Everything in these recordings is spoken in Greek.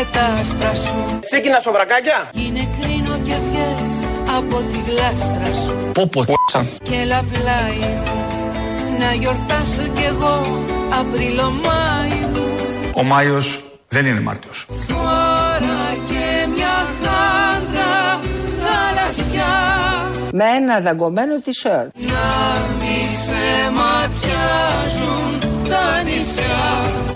Βάλε τα άσπρα σου. Τσίκινα σοβρακάκια; Είναι κρίνο και βγες από τη γλάστρα σου. Πω πω Και έλα πλάι Να γιορτάσω κι εγώ Απρίλο Μάη μου Ο Μάιος δεν είναι Μάρτιος. Φορά και μια χάντρα θαλασσιά. Με ένα δαγκωμένο t-shirt. Να μη σε ματιάζουν τα νησιά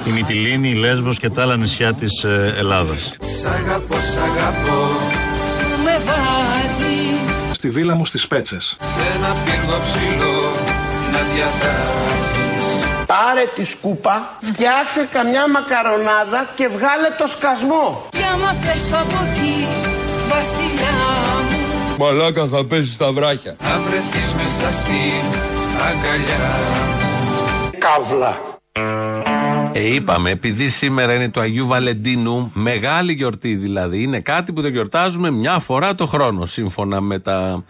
η Μυτιλίνη, η Λέσβος και τα άλλα νησιά της ε, Ελλάδας. Σ' αγαπώ, σ' αγαπώ Με βάζεις Στη βίλα μου στις Πέτσες Σε ένα πύργο ψηλό να διαβάσεις Πάρε τη σκούπα, φτιάξε καμιά μακαρονάδα και βγάλε το σκασμό. Κι άμα πες από εκεί, βασιλιά μου Μαλάκα θα πέσει στα βράχια. Θα βρεθείς μέσα στην αγκαλιά Καύλα. Ε, είπαμε, επειδή σήμερα είναι του Αγίου Βαλεντίνου, μεγάλη γιορτή δηλαδή, είναι κάτι που το γιορτάζουμε μια φορά το χρόνο, σύμφωνα με τα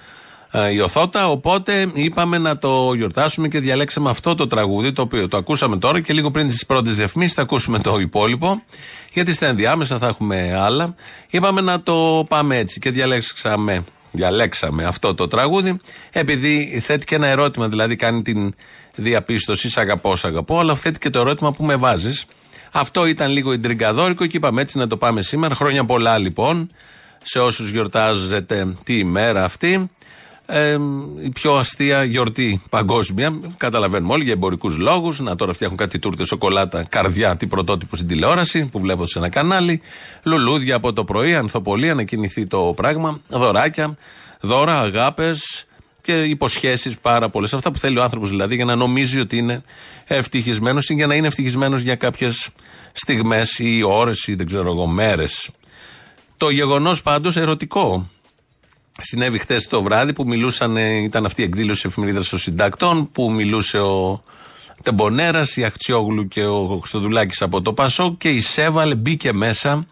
ε, Ιωθώτα. Οπότε είπαμε να το γιορτάσουμε και διαλέξαμε αυτό το τραγούδι, το οποίο το ακούσαμε τώρα και λίγο πριν τις πρώτες διαφημίσεις θα ακούσουμε το υπόλοιπο. Γιατί στα ενδιάμεσα θα έχουμε άλλα. Είπαμε να το πάμε έτσι και διαλέξαμε, διαλέξαμε αυτό το τραγούδι, επειδή θέτει και ένα ερώτημα, δηλαδή κάνει την διαπίστωση, σ' αγαπώ, σ' αγαπώ, αλλά θέτει και το ερώτημα που με βάζεις. Αυτό ήταν λίγο ιντριγκαδόρικο και είπαμε έτσι να το πάμε σήμερα. Χρόνια πολλά λοιπόν σε όσους γιορτάζετε τη ημέρα αυτή. Ε, η πιο αστεία γιορτή παγκόσμια. Καταλαβαίνουμε όλοι για εμπορικούς λόγους. Να τώρα φτιάχνουν κάτι τούρτες σοκολάτα, καρδιά, τι πρωτότυπο στην τηλεόραση που βλέπω σε ένα κανάλι. Λουλούδια από το πρωί, ανθοπολία, να κινηθεί το πράγμα. Δωράκια, δώρα, αγάπες και υποσχέσεις πάρα πολλές. Αυτά που θέλει ο άνθρωπος δηλαδή για να νομίζει ότι είναι ευτυχισμένος ή για να είναι ευτυχισμένος για κάποιες στιγμές ή ώρες ή δεν ξέρω εγώ, μέρες. Το γεγονός πάντως ερωτικό συνέβη χθες το βράδυ που μιλούσαν, ήταν αυτή η εκδήλωση εφημερίδας των συντακτών που μιλούσε ο Τεμπονέρας, η Αχτσιόγλου και ο Χρυστοδουλάκη από το Πασό και η Σέβαλ μπήκε μέσα.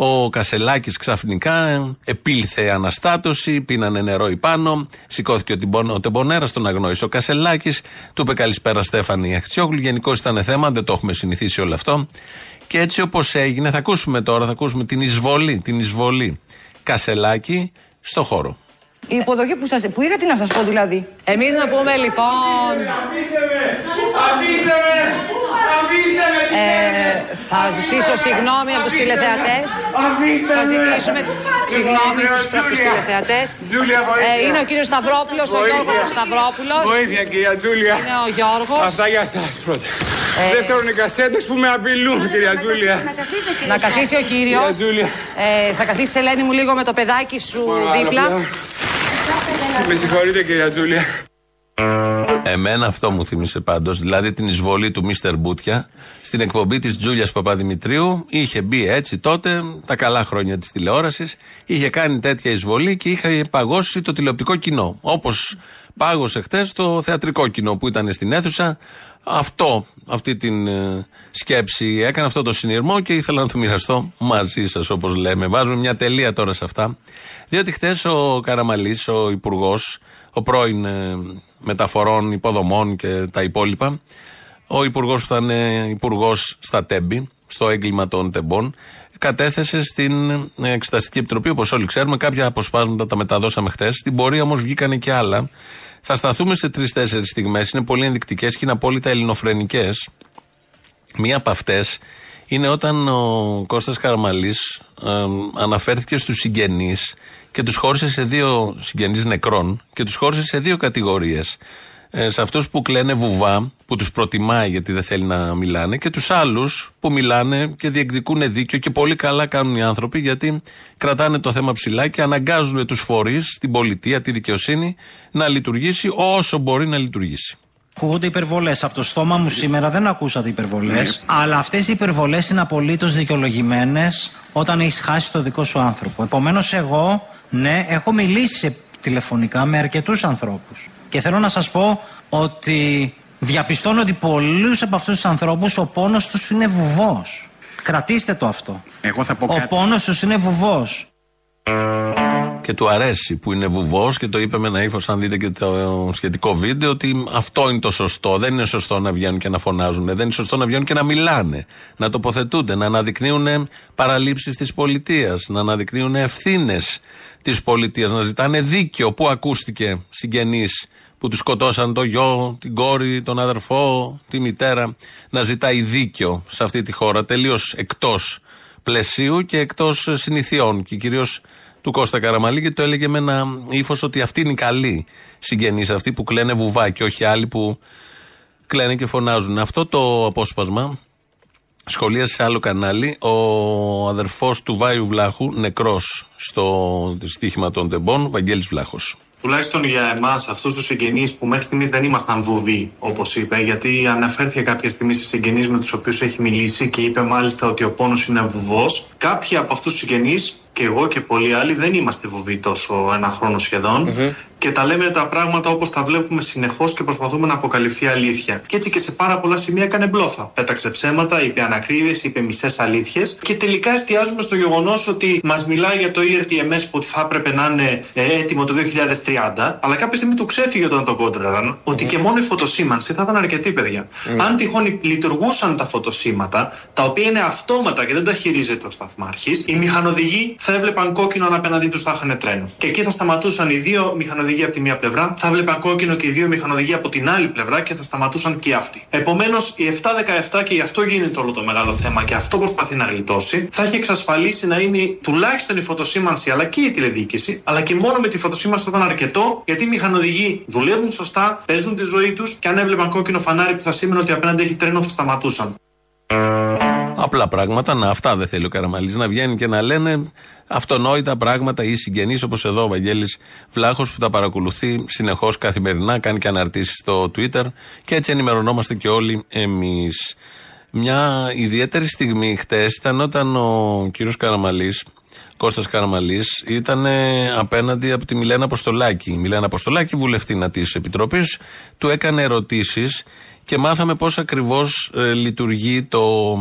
Ο Κασελάκης ξαφνικά επήλθε αναστάτωση, πίνανε νερό επάνω, σηκώθηκε ο Τεμπονέρας, τον αγνώρισε ο Κασελάκης, του είπε καλησπέρα Στέφανη Αχτσιόγλου. Γενικώ ήταν θέμα, δεν το έχουμε συνηθίσει όλο αυτό. Και έτσι όπως έγινε, θα ακούσουμε τώρα, θα ακούσουμε την εισβολή, την εισβολή Κασελάκη στο χώρο. Η υποδοχή που, σας, που είχα τι να σας πω δηλαδή. Εμείς να πούμε λοιπόν... Ε, θα ζητήσω συγγνώμη από τους τηλεθεατές. Θα ζητήσουμε συγγνώμη από τους τηλεθεατές. Ε, είναι ο κύριος Σταυρόπουλος, ο Γιώργος Σταυρόπουλος. Βοήθεια κυρία Τζούλια. Είναι ο Γιώργος. Αυτά για εσάς πρώτα. Δεύτερον οι κασέτες που με απειλούν κυρία Τζούλια. Να καθίσει ο κύριος. Ε, θα καθίσει Ελένη μου λίγο με το παιδάκι σου δίπλα. Με συγχωρείτε κυρία Τζούλια. Εμένα αυτό μου θύμισε πάντως. Δηλαδή την εισβολή του Μίστερ Μπούτια στην εκπομπή της Τζούλιας Παπαδημητρίου. Είχε μπει έτσι τότε, τα καλά χρόνια της τηλεόρασης. Είχε κάνει τέτοια εισβολή και είχε παγώσει το τηλεοπτικό κοινό. Όπως πάγωσε χτε το θεατρικό κοινό που ήταν στην αίθουσα. Αυτό, αυτή την ε, σκέψη έκανε, αυτό το συνειρμό και ήθελα να το μοιραστώ μαζί σας, όπως λέμε. Βάζουμε μια τελεία τώρα σε αυτά. Διότι χθες ο Καραμαλής, ο υπουργός, ο πρώην ε, μεταφορών, υποδομών και τα υπόλοιπα, ο υπουργός που θα είναι υπουργός στα τέμπη, στο έγκλημα των τεμπών, κατέθεσε στην Εξεταστική Επιτροπή, όπως όλοι ξέρουμε. Κάποια αποσπάσματα τα μεταδώσαμε χθες. Στην πορεία όμως βγήκανε και άλλα. Θα σταθούμε σε τρει-τέσσερι στιγμές. Είναι πολύ ενδεικτικές και είναι απόλυτα ελληνοφρενικές. Μία από αυτές είναι όταν ο Κώστας Καραμαλής ε, αναφέρθηκε στους συγγενείς και τους χώρισε σε δύο συγγενείς νεκρών και τους χώρισε σε δύο κατηγορίες. Ε, σε αυτούς που κλαίνε βουβά, που τους προτιμάει γιατί δεν θέλει να μιλάνε και τους άλλους που μιλάνε και διεκδικούν δίκιο και πολύ καλά κάνουν οι άνθρωποι γιατί κρατάνε το θέμα ψηλά και αναγκάζουν τους φορείς, την πολιτεία, τη δικαιοσύνη να λειτουργήσει όσο μπορεί να λειτουργήσει. Ακούγονται υπερβολές. Από το στόμα μου σήμερα δεν ακούσατε υπερβολές. Αλλά αυτές οι υπερβολές είναι απολύτως δικαιολογημένες όταν έχεις χάσει το δικό σου άνθρωπο. Επομένως, εγώ, ναι, έχω μιλήσει τηλεφωνικά με αρκετούς ανθρώπους. Και θέλω να σας πω ότι διαπιστώνω ότι πολλούς από αυτούς τους ανθρώπους ο πόνος τους είναι βουβός. Κρατήστε το αυτό. Εγώ θα πω ο κάτι. πόνος τους είναι βουβός. Και του αρέσει που είναι βουβός και το είπε με ένα ύφος, αν δείτε και το σχετικό βίντεο, ότι αυτό είναι το σωστό. Δεν είναι σωστό να βγαίνουν και να φωνάζουν. Δεν είναι σωστό να βγαίνουν και να μιλάνε. Να τοποθετούνται, να αναδεικνύουν παραλήψεις της πολιτείας, να αναδεικνύουν ευθύνες της πολιτείας, να ζητάνε δίκαιο. Πού ακούστηκε συγγενείς που τους σκοτώσαν το γιο, την κόρη, τον αδερφό, τη μητέρα, να ζητάει δίκαιο σε αυτή τη χώρα, τελείως εκτός πλαισίου και εκτός συνηθιών και κυρίως του Κώστα Καραμαλή και το έλεγε με ένα ύφος ότι αυτή είναι η καλή συγγενή, αυτοί που κλαίνε βουβά και όχι άλλοι που κλαίνε και φωνάζουν. Αυτό το απόσπασμα σχολίασε σε άλλο κανάλι ο αδερφός του Βάιου Βλάχου, νεκρός στο στοίχημα των τεμπών, Βαγγέλης Βλάχος τουλάχιστον για εμάς, αυτούς τους συγγενείς που μέχρι στιγμής δεν ήμασταν βουβοί, όπως είπε, γιατί αναφέρθηκε κάποια στιγμή σε συγγενείς με τους οποίους έχει μιλήσει και είπε μάλιστα ότι ο πόνος είναι βουβός. Κάποιοι από αυτούς τους συγγενείς και εγώ και πολλοί άλλοι δεν είμαστε βουβοί τόσο ένα χρόνο και τα λέμε τα πράγματα όπως τα βλέπουμε συνεχώς και προσπαθούμε να αποκαλυφθεί αλήθεια. Και έτσι και σε πάρα πολλά σημεία έκανε μπλόφα. Πέταξε ψέματα, είπε ανακρίβειες, είπε μισές αλήθειες και τελικά εστιάζουμε στο γεγονός ότι μας μιλάει για το ERTMS που θα έπρεπε να είναι ε, έτοιμο το 2030, αλλά κάποια στιγμή του ξέφυγε όταν το κόντραραν ότι και μόνο η φωτοσήμανση θα ήταν αρκετή, παιδιά. Αν τυχόν λειτουργούσαν τα φωτοσύματα, τα οποία είναι αυτόματα και δεν τα χειρίζεται ο σταθμάρχης, οι μηχανοδηγοί θα έβλεπαν κόκκινο αν απέναντί τους θα είχαν τρένο. Και εκεί θα σταματούσαν οι δύο μηχανοδηγοί από τη μία πλευρά, θα έβλεπαν κόκκινο και οι δύο μηχανοδηγοί από την άλλη πλευρά και θα σταματούσαν και αυτοί. Επομένως, η 717 και γι' αυτό γίνεται όλο το μεγάλο θέμα και αυτό προσπαθεί να γλιτώσει, θα έχει εξασφαλίσει να είναι τουλάχιστον η φωτοσήμανση αλλά και η τηλεδιοίκηση, αλλά και μόνο με τη φωτοσήμανση θα ήταν αρκετό, γιατί οι μηχανοδηγοί δουλεύουν σωστά, παίζουν τη ζωή τους και αν έβλεπαν κόκκινο φανάρι που θα σήμαινε ότι απέναντι έχει τρένο θα σταματούσαν. Απλά πράγματα, να αυτά δεν θέλει ο Καραμαλής να βγαίνει και να λένε αυτονόητα πράγματα ή συγγενείς όπως εδώ ο Βαγγέλης Βλάχος που τα παρακολουθεί συνεχώς καθημερινά, κάνει και αναρτήσεις στο Twitter και έτσι ενημερωνόμαστε και όλοι εμείς. Μια ιδιαίτερη στιγμή χτες ήταν όταν ο κύριος Καραμαλής, Κώστας Καραμαλής ήταν απέναντι από τη Μιλένα Αποστολάκη. Η Μιλένα Αποστολάκη, βουλευτήνα της Επιτροπής, του έκανε ερωτήσεις και μάθαμε πώς ακριβώς ε, λειτουργεί το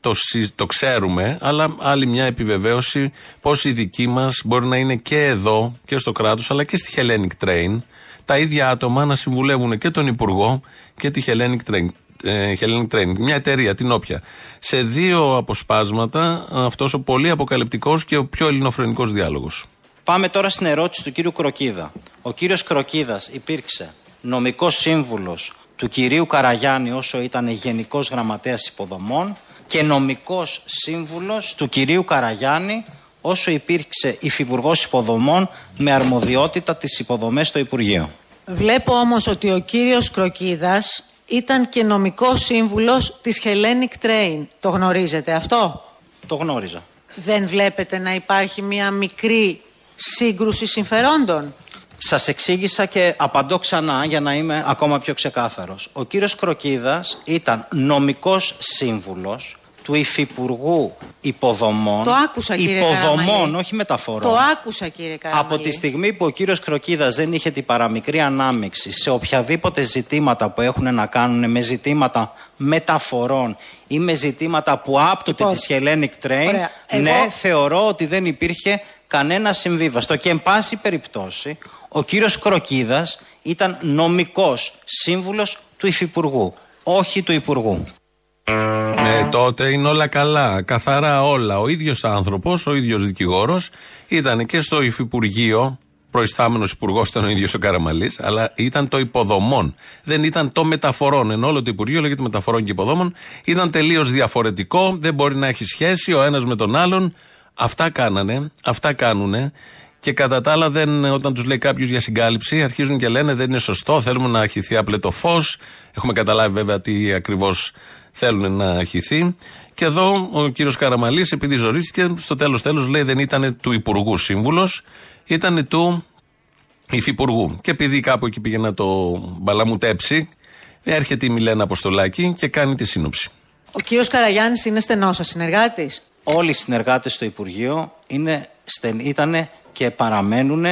το, το ξέρουμε, αλλά άλλη μια επιβεβαίωση πώ η δική μας μπορεί να είναι και εδώ και στο κράτος, αλλά και στη Hellenic Train, τα ίδια άτομα να συμβουλεύουν και τον Υπουργό και τη Hellenic Train. Ε, Hellenic Train, μια εταιρεία, την όποια. Σε δύο αποσπάσματα, αυτός ο πολύ αποκαλυπτικός και ο πιο ελληνοφρενικός διάλογος. Πάμε τώρα στην ερώτηση του κύριου Κροκίδα. Ο κύριος Κροκίδας υπήρξε νομικός σύμβουλος του κυρίου Καραγιάννη όσο ήταν γενικός γραμματέας υποδομών και νομικός σύμβουλος του κυρίου Καραγιάννη όσο υπήρξε υφυπουργός υποδομών με αρμοδιότητα τις υποδομές στο Υπουργείο. Βλέπω όμως ότι ο κύριος Κροκίδας ήταν και νομικός σύμβουλος της Hellenic Train. Το γνωρίζετε αυτό; Το γνώριζα. Δεν βλέπετε να υπάρχει μια μικρή σύγκρουση συμφερόντων; Σας εξήγησα και απαντώ ξανά για να είμαι ακόμα πιο ξεκάθαρος. Ο κύριος Κροκίδας ήταν νομικός σύμβουλος του Υφυπουργού Υποδομών. Το άκουσα κύριε Υποδομών, όχι μεταφορών. Το άκουσα κύριε Καραμαλή. Από τη στιγμή που ο κύριος Κροκίδας δεν είχε την παραμικρή ανάμειξη σε οποιαδήποτε ζητήματα που έχουν να κάνουν με ζητήματα μεταφορών ή με ζητήματα που άπτονται λοιπόν, της Hellenic Train, ναι, θεωρώ ότι δεν υπήρχε κανένα συμβίβαστο. Και εν πάση περιπτώσει, ο κύριος Κροκίδας ήταν νομικός σύμβουλος του Υφυπουργού, όχι του Υπουργού. Ε, τότε είναι όλα καλά, καθαρά όλα. Ο ίδιος άνθρωπος, ο ίδιος δικηγόρος, ήταν και στο Υφυπουργείο, προϊστάμενος υπουργός ήταν ο ίδιος ο Καραμαλής, αλλά ήταν το υποδομών. Δεν ήταν το μεταφορών. Ενώ όλο το Υπουργείο λέγεται μεταφορών και υποδόμων. Ήταν τελείως διαφορετικό. Δεν μπορεί να έχει σχέση ο ένας με τον άλλον. Αυτά κάνανε, αυτά κάνουνε. Και κατά τα άλλα, δεν, όταν τους λέει κάποιος για συγκάλυψη, αρχίζουν και λένε δεν είναι σωστό, θέλουμε να χυθεί το φως. Έχουμε καταλάβει βέβαια τι ακριβώς θέλουν να χυθεί. Και εδώ ο κύριος Καραμαλής, επειδή ζωρίστηκε, στο τέλος τέλος λέει δεν ήταν του Υπουργού Σύμβουλος, ήταν του Υφυπουργού. Και επειδή κάπου εκεί πήγε να το μπαλαμουτέψει, έρχεται η Μιλένα Αποστολάκη και κάνει τη σύνοψη. Ο κύριος Καραγιάννης είναι στενός σα συνεργάτης; Όλοι οι συνεργάτες στο Υπουργείο είναι, ήταν και παραμένουν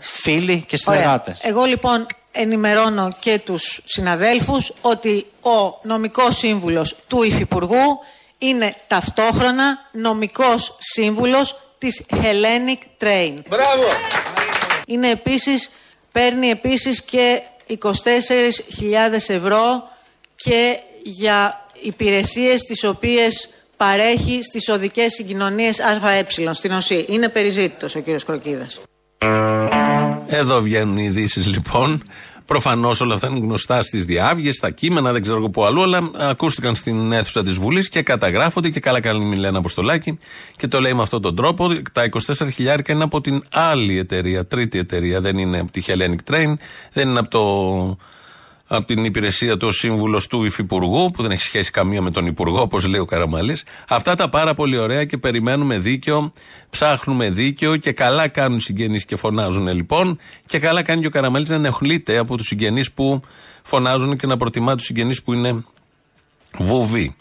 φίλοι και συνεργάτες. Εγώ λοιπόν ενημερώνω και τους συναδέλφους ότι ο νομικός σύμβουλος του Υφυπουργού είναι ταυτόχρονα νομικός σύμβουλος της Hellenic Train. Μπράβο! Είναι επίσης, παίρνει επίσης και 24.000 ευρώ και για υπηρεσίες τις οποίες παρέχει στις οδικές συγκοινωνίες ΑΕ στην ΟΣΥ. Είναι περιζήτητος ο κύριος Κροκίδας. Εδώ βγαίνουν οι ειδήσεις λοιπόν. Προφανώς όλα αυτά είναι γνωστά στις διάβγε, στα κείμενα, δεν ξέρω από αλλού, αλλά ακούστηκαν στην αίθουσα της Βουλής και καταγράφονται και καλά κάνει Μιλένα Αποστολάκη και το λέει με αυτόν τον τρόπο. Τα 24 χιλιάρικα είναι από την άλλη εταιρεία, τρίτη εταιρεία, δεν είναι από τη Hellenic Train, δεν είναι από το από την υπηρεσία του σύμβουλος του Υφυπουργού, που δεν έχει σχέση καμία με τον Υπουργό, όπως λέει ο Καραμαλής. Αυτά τα πάρα πολύ ωραία και περιμένουμε δίκαιο, ψάχνουμε δίκαιο και καλά κάνουν οι συγγενείς και φωνάζουν λοιπόν. Και καλά κάνει και ο Καραμαλής να ενοχλείται από τους συγγενείς που φωνάζουν και να προτιμά τους συγγενείς που είναι βουβοί.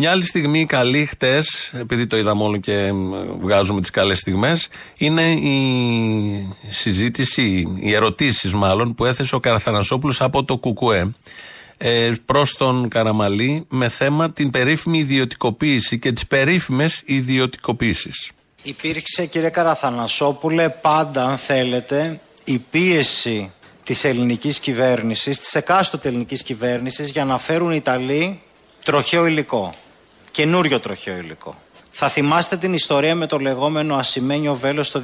Μια άλλη στιγμή καλή χτες, επειδή το είδαμε όλο και βγάζουμε τις καλές στιγμές, είναι η συζήτηση, οι ερωτήσεις μάλλον που έθεσε ο Καραθανασόπουλος από το ΚΚΕ ε, προς τον Καραμαλή με θέμα την περίφημη ιδιωτικοποίηση και τις περίφημες ιδιωτικοποίησεις. Υπήρξε κύριε Καραθανασόπουλε πάντα αν θέλετε η πίεση της ελληνικής κυβέρνησης, της εκάστοτε ελληνικής κυβέρνησης για να φέρουν Ιταλοί τροχαίο υλικό καινούριο τροχαίο υλικό. Θα θυμάστε την ιστορία με το λεγόμενο ασημένιο βέλος το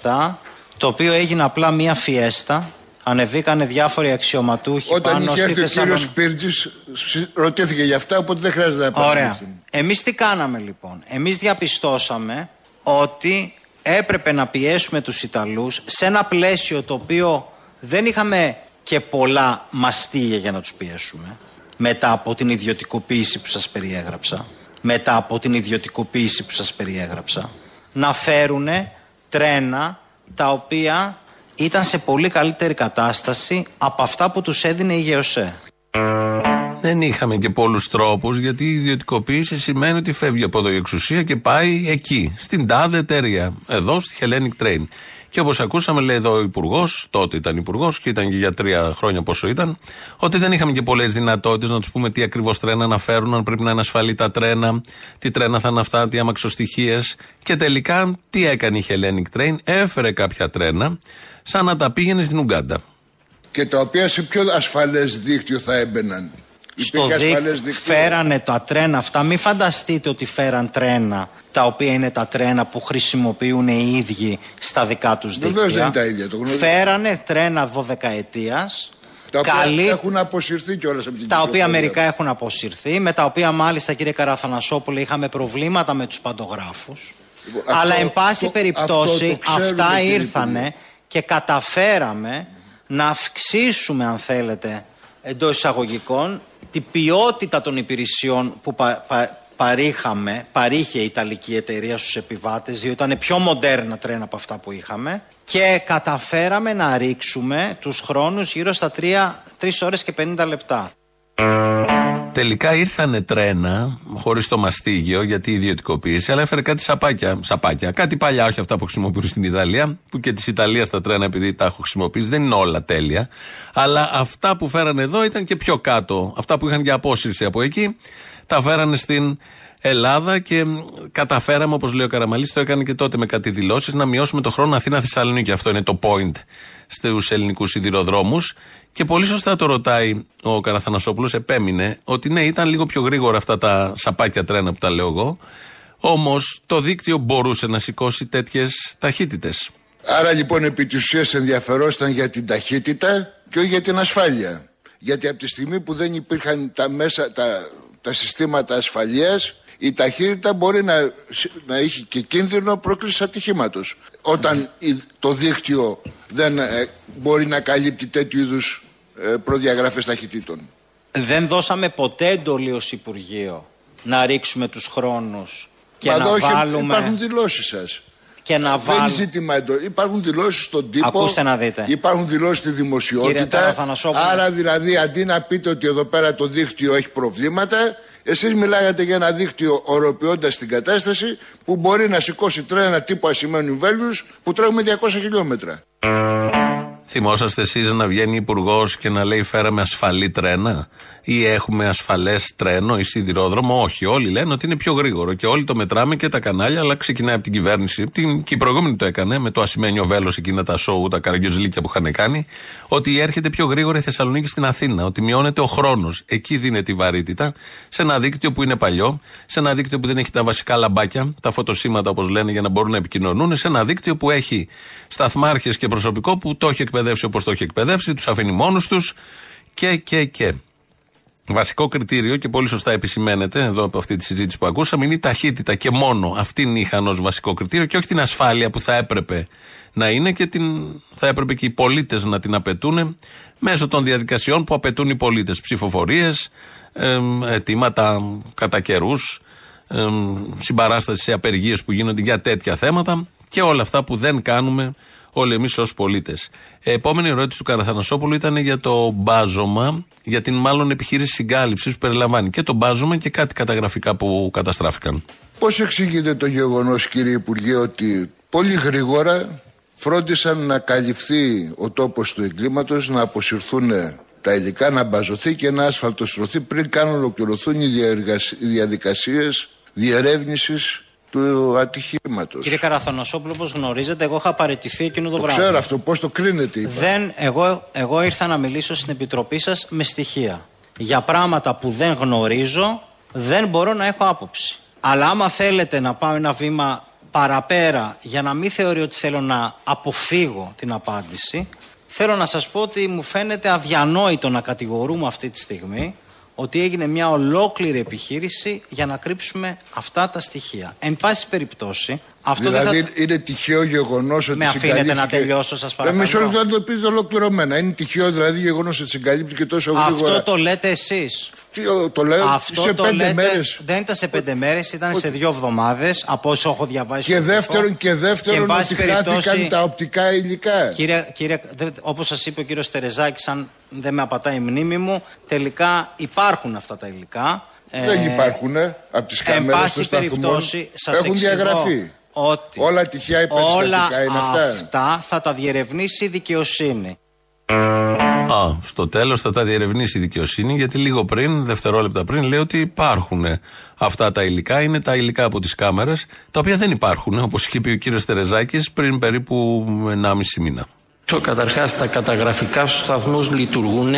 2017, το οποίο έγινε απλά μία φιέστα. Ανεβήκανε διάφοροι αξιωματούχοι Όταν πάνω είχε έρθει ο θεσσαλον... κύριος Πύρτζη, ρωτήθηκε γι' αυτά, οπότε δεν χρειάζεται να Ωραία. Εμείς τι κάναμε λοιπόν; Εμείς διαπιστώσαμε ότι έπρεπε να πιέσουμε τους Ιταλούς σε ένα πλαίσιο το οποίο δεν είχαμε και πολλά μαστίγια για να τους πιέσουμε μετά από την ιδιωτικοποίηση που σας περιέγραψα, μετά από την ιδιωτικοποίηση που σας περιέγραψα, να φέρουν τρένα τα οποία ήταν σε πολύ καλύτερη κατάσταση από αυτά που τους έδινε η ΓΕΟΣΕ. Δεν είχαμε και πολλούς τρόπους, γιατί η ιδιωτικοποίηση σημαίνει ότι φεύγει από εδώ η εξουσία και πάει εκεί, στην τάδε εταιρεία, εδώ στη Hellenic Train. Και όπως ακούσαμε, λέει εδώ ο Υπουργός, τότε ήταν Υπουργός και ήταν και για τρία χρόνια πόσο ήταν, ότι δεν είχαμε και πολλές δυνατότητες να τους πούμε τι ακριβώς τρένα να φέρουν, αν πρέπει να είναι ασφαλή τα τρένα, τι τρένα θα είναι αυτά, τι αμαξοστοιχίες. Και τελικά τι έκανε η Hellenic Train, έφερε κάποια τρένα, σαν να τα πήγαινε στην Ουγγάντα. Και τα οποία σε πιο ασφαλές δίκτυο θα έμπαιναν. Στο Υπήρχε ασφαλές δίκτυο δίκτυο. φέρανε τα τρένα αυτά. Μην φανταστείτε ότι φέραν τρένα τα οποία είναι τα τρένα που χρησιμοποιούν οι ίδιοι στα δικά τους δίκτυα. Βεβαίως δεν είναι τα ίδια, το γνωρίζω. Φέρανε τρένα 12 ετίας. Τα οποία καλή- έχουν αποσυρθεί κιόλας από την τα οποία κυκλοφορία. μερικά έχουν αποσυρθεί, με τα οποία μάλιστα κύριε Καραθανασόπουλε είχαμε προβλήματα με τους παντογράφους. Λοιπόν, αυτό- Αλλά εν πάση το- περιπτώσει αυτό το ξέρουμε, αυτά κύριε ήρθανε Υπουργέ. και καταφέραμε να αυξήσουμε αν θέλετε εντός εισαγωγικών την ποιότητα των υπηρεσιών που πα- πα- παρήχαμε, παρήχε η Ιταλική εταιρεία στους επιβάτες διότι ήταν πιο μοντέρνα τρένα από αυτά που είχαμε και καταφέραμε να ρίξουμε τους χρόνους γύρω στα 3, 3 ώρες και 50 λεπτά. Τελικά ήρθανε τρένα, χωρίς το μαστίγιο, γιατί η ιδιωτικοποίηση, αλλά έφερε κάτι σαπάκια. σαπάκια. Κάτι παλιά, όχι αυτά που χρησιμοποιούν στην Ιταλία, που και της Ιταλίας τα τρένα, επειδή τα έχω χρησιμοποιήσει, δεν είναι όλα τέλεια. Αλλά αυτά που φέρανε εδώ ήταν και πιο κάτω. Αυτά που είχαν για απόσυρση από εκεί, τα φέρανε στην Ελλάδα και μ, καταφέραμε, όπως λέει ο Καραμαλής, το έκανε και τότε με κάτι δηλώσεις, να μειώσουμε το χρόνο Αθήνα-Θεσσαλονίκη. Αυτό είναι το point στους ελληνικούς σιδηροδρόμους. Και πολύ σωστά το ρωτάει ο Καραθανασόπουλος, επέμεινε ότι ναι, ήταν λίγο πιο γρήγορα αυτά τα σαπάκια τρένα που τα λέω εγώ. Όμως το δίκτυο μπορούσε να σηκώσει τέτοιες ταχύτητες. Άρα λοιπόν επί της ουσίας ενδιαφερόσταν για την ταχύτητα και όχι για την ασφάλεια. Γιατί από τη στιγμή που δεν υπήρχαν τα, μέσα, τα, τα συστήματα ασφαλείας η ταχύτητα μπορεί να, να έχει και κίνδυνο πρόκλησης ατυχήματος. Όταν η- το δίκτυο δεν ε, μπορεί να καλύπτει τέτοιου είδους ε, προδιαγραφές ταχυτήτων. Δεν δώσαμε ποτέ εντολή ως Υπουργείο να ρίξουμε τους χρόνους και Μα να εδώ όχι, βάλουμε... υπάρχουν δηλώσεις σας. και να Δεν είναι βάλουμε... ζήτημα εντό. Υπάρχουν δηλώσεις στον τύπο. Ακούστε να δείτε. Υπάρχουν δηλώσεις στη Κύριε δημοσιότητα. Ταραθανασόπουλε. Άρα δηλαδή αντί να πείτε ότι εδώ πέρα το δίκτυο έχει προβλήματα, εσείς μιλάγατε για ένα δίκτυο οροποιώντας την κατάσταση που μπορεί να σηκώσει τρένα τύπου ασημένου βέλου που τρέχουμε 200 χιλιόμετρα. Θυμόσαστε εσείς να βγαίνει υπουργός και να λέει φέραμε ασφαλή τρένα ή έχουμε ασφαλές τρένο ή σιδηρόδρομο. Όχι, όλοι λένε ότι είναι πιο γρήγορο και όλοι το μετράμε και τα κανάλια, αλλά ξεκινάει από την κυβέρνηση. Την, και η προηγούμενη το έκανε με το ασημένιο βέλος εκείνα τα σόου, τα καραγκιόζλικια που είχαν κάνει. Ότι έρχεται πιο γρήγορα η Θεσσαλονίκη στην Αθήνα. Ότι μειώνεται ο χρόνος. Εκεί δίνεται η βαρύτητα. Σε ένα δίκτυο που είναι παλιό, σε ένα δίκτυο που δεν έχει τα βασικά λαμπάκια, τα φωτοσύματα όπως λένε για να μπορούν να επικοινωνούν, σε ένα δίκτυο που έχει σταθμάρχες και προσωπικό που το έχει εκπαιδεύσει όπως το έχει εκπαιδεύσει, τους αφήνει μόνους τους και, και, και. Βασικό κριτήριο και πολύ σωστά επισημαίνεται εδώ από αυτή τη συζήτηση που ακούσαμε είναι η ταχύτητα και μόνο αυτήν είχαν ως βασικό κριτήριο και όχι την ασφάλεια που θα έπρεπε να είναι και την, θα έπρεπε και οι πολίτες να την απαιτούν μέσω των διαδικασιών που απαιτούν οι πολίτες. Ψηφοφορίες, αιτήματα κατά καιρούς, συμπαράσταση σε απεργίες που γίνονται για τέτοια θέματα και όλα αυτά που δεν κάνουμε όλοι εμείς ως πολίτες. Επόμενη ερώτηση του Καραθανασόπουλου ήταν για το μπάζωμα, για την μάλλον επιχείρηση συγκάλυψης που περιλαμβάνει και το μπάζωμα και κάτι καταγραφικά που καταστράφηκαν. Πώς εξηγείται το γεγονός, κύριε Υπουργέ, ότι πολύ γρήγορα φρόντισαν να καλυφθεί ο τόπος του εγκλήματος, να αποσυρθούν τα υλικά, να μπαζωθεί και να ασφαλτοστρωθεί πριν καν ολοκληρωθούν οι διαδικασίες διερεύνησης του ατυχήματος. Κύριε Καραθανασόπουλο, όπως γνωρίζετε, εγώ είχα παραιτηθεί εκείνο το, το βράδυ. Ξέρω αυτό, πώς το κρίνετε, είπα. Δεν, εγώ, εγώ ήρθα να μιλήσω στην επιτροπή σας με στοιχεία. Για πράγματα που δεν γνωρίζω, δεν μπορώ να έχω άποψη. Αλλά άμα θέλετε να πάω ένα βήμα παραπέρα για να μην θεωρεί ότι θέλω να αποφύγω την απάντηση, θέλω να σας πω ότι μου φαίνεται αδιανόητο να κατηγορούμε αυτή τη στιγμή ότι έγινε μια ολόκληρη επιχείρηση για να κρύψουμε αυτά τα στοιχεία. Εν πάση περιπτώσει, αυτό δηλαδή δεν θα... είναι τυχαίο γεγονός ότι Με αφήνετε να τελειώσω, σας παρακαλώ. Μισό λεπτό να το πείτε ολοκληρωμένα. Είναι τυχαίο δηλαδή γεγονός ότι συγκαλύπτει τόσο γρήγορα. Αυτό το λέτε εσείς. Το λέω Αυτό σε το πέντε λέτε, μέρες. Δεν ήταν σε πέντε μέρες, ήταν σε δύο εβδομάδες από όσο έχω διαβάσει. Και στο δεύτερον, τύπο. και δεύτερον εν ότι πάση περιπτώσει- χάθηκαν τα οπτικά υλικά. Κύριε, κύριε, όπως σας είπε ο κύριος Τερεζάκης, αν δεν με απατάει η μνήμη μου, τελικά υπάρχουν αυτά τα υλικά. Δεν Ε, υπάρχουν από τις Εν κάμερες πάση των σταθμών. περιπτώσει, σας Έχουν εξηγώ διαγραφεί. Ότι Όλα τυχαία όλα υπερστατικά είναι αυτά. αυτά θα τα διερευνήσει η δικαιοσύνη. Α, στο τέλος θα τα διερευνήσει η δικαιοσύνη, γιατί λίγο πριν, δευτερόλεπτα πριν, λέει ότι υπάρχουν αυτά τα υλικά. Είναι τα υλικά από τις κάμερες, τα οποία δεν υπάρχουν, όπως είχε πει ο κύριος Τερεζάκης πριν περίπου 1,5 μήνα. Καταρχάς, τα καταγραφικά στους σταθμούς λειτουργούν.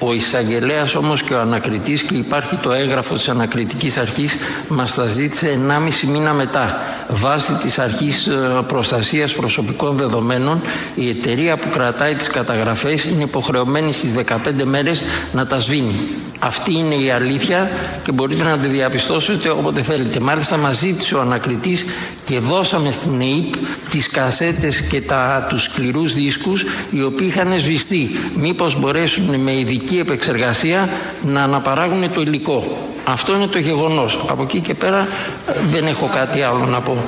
Ο εισαγγελέας όμως και ο ανακριτής, και υπάρχει το έγγραφο της ανακριτικής αρχής, μας τα ζήτησε 1,5 μήνα μετά. Βάσει της αρχής προστασίας προσωπικών δεδομένων, η εταιρεία που κρατάει τις καταγραφές είναι υποχρεωμένη στις 15 μέρες να τα σβήνει. Αυτή είναι η αλήθεια και μπορείτε να τη διαπιστώσετε όποτε θέλετε. Μάλιστα μας ζήτησε ο ανακριτής και δώσαμε στην ΕΕΠ τις κασέτες και τα, τους σκληρούς δίσκους οι οποίοι είχαν σβηστεί. Μήπως μπορέσουν με ειδική επεξεργασία να αναπαράγουν το υλικό. Αυτό είναι το γεγονός. Από εκεί και πέρα ε, δεν έχω κάτι άλλο να πω.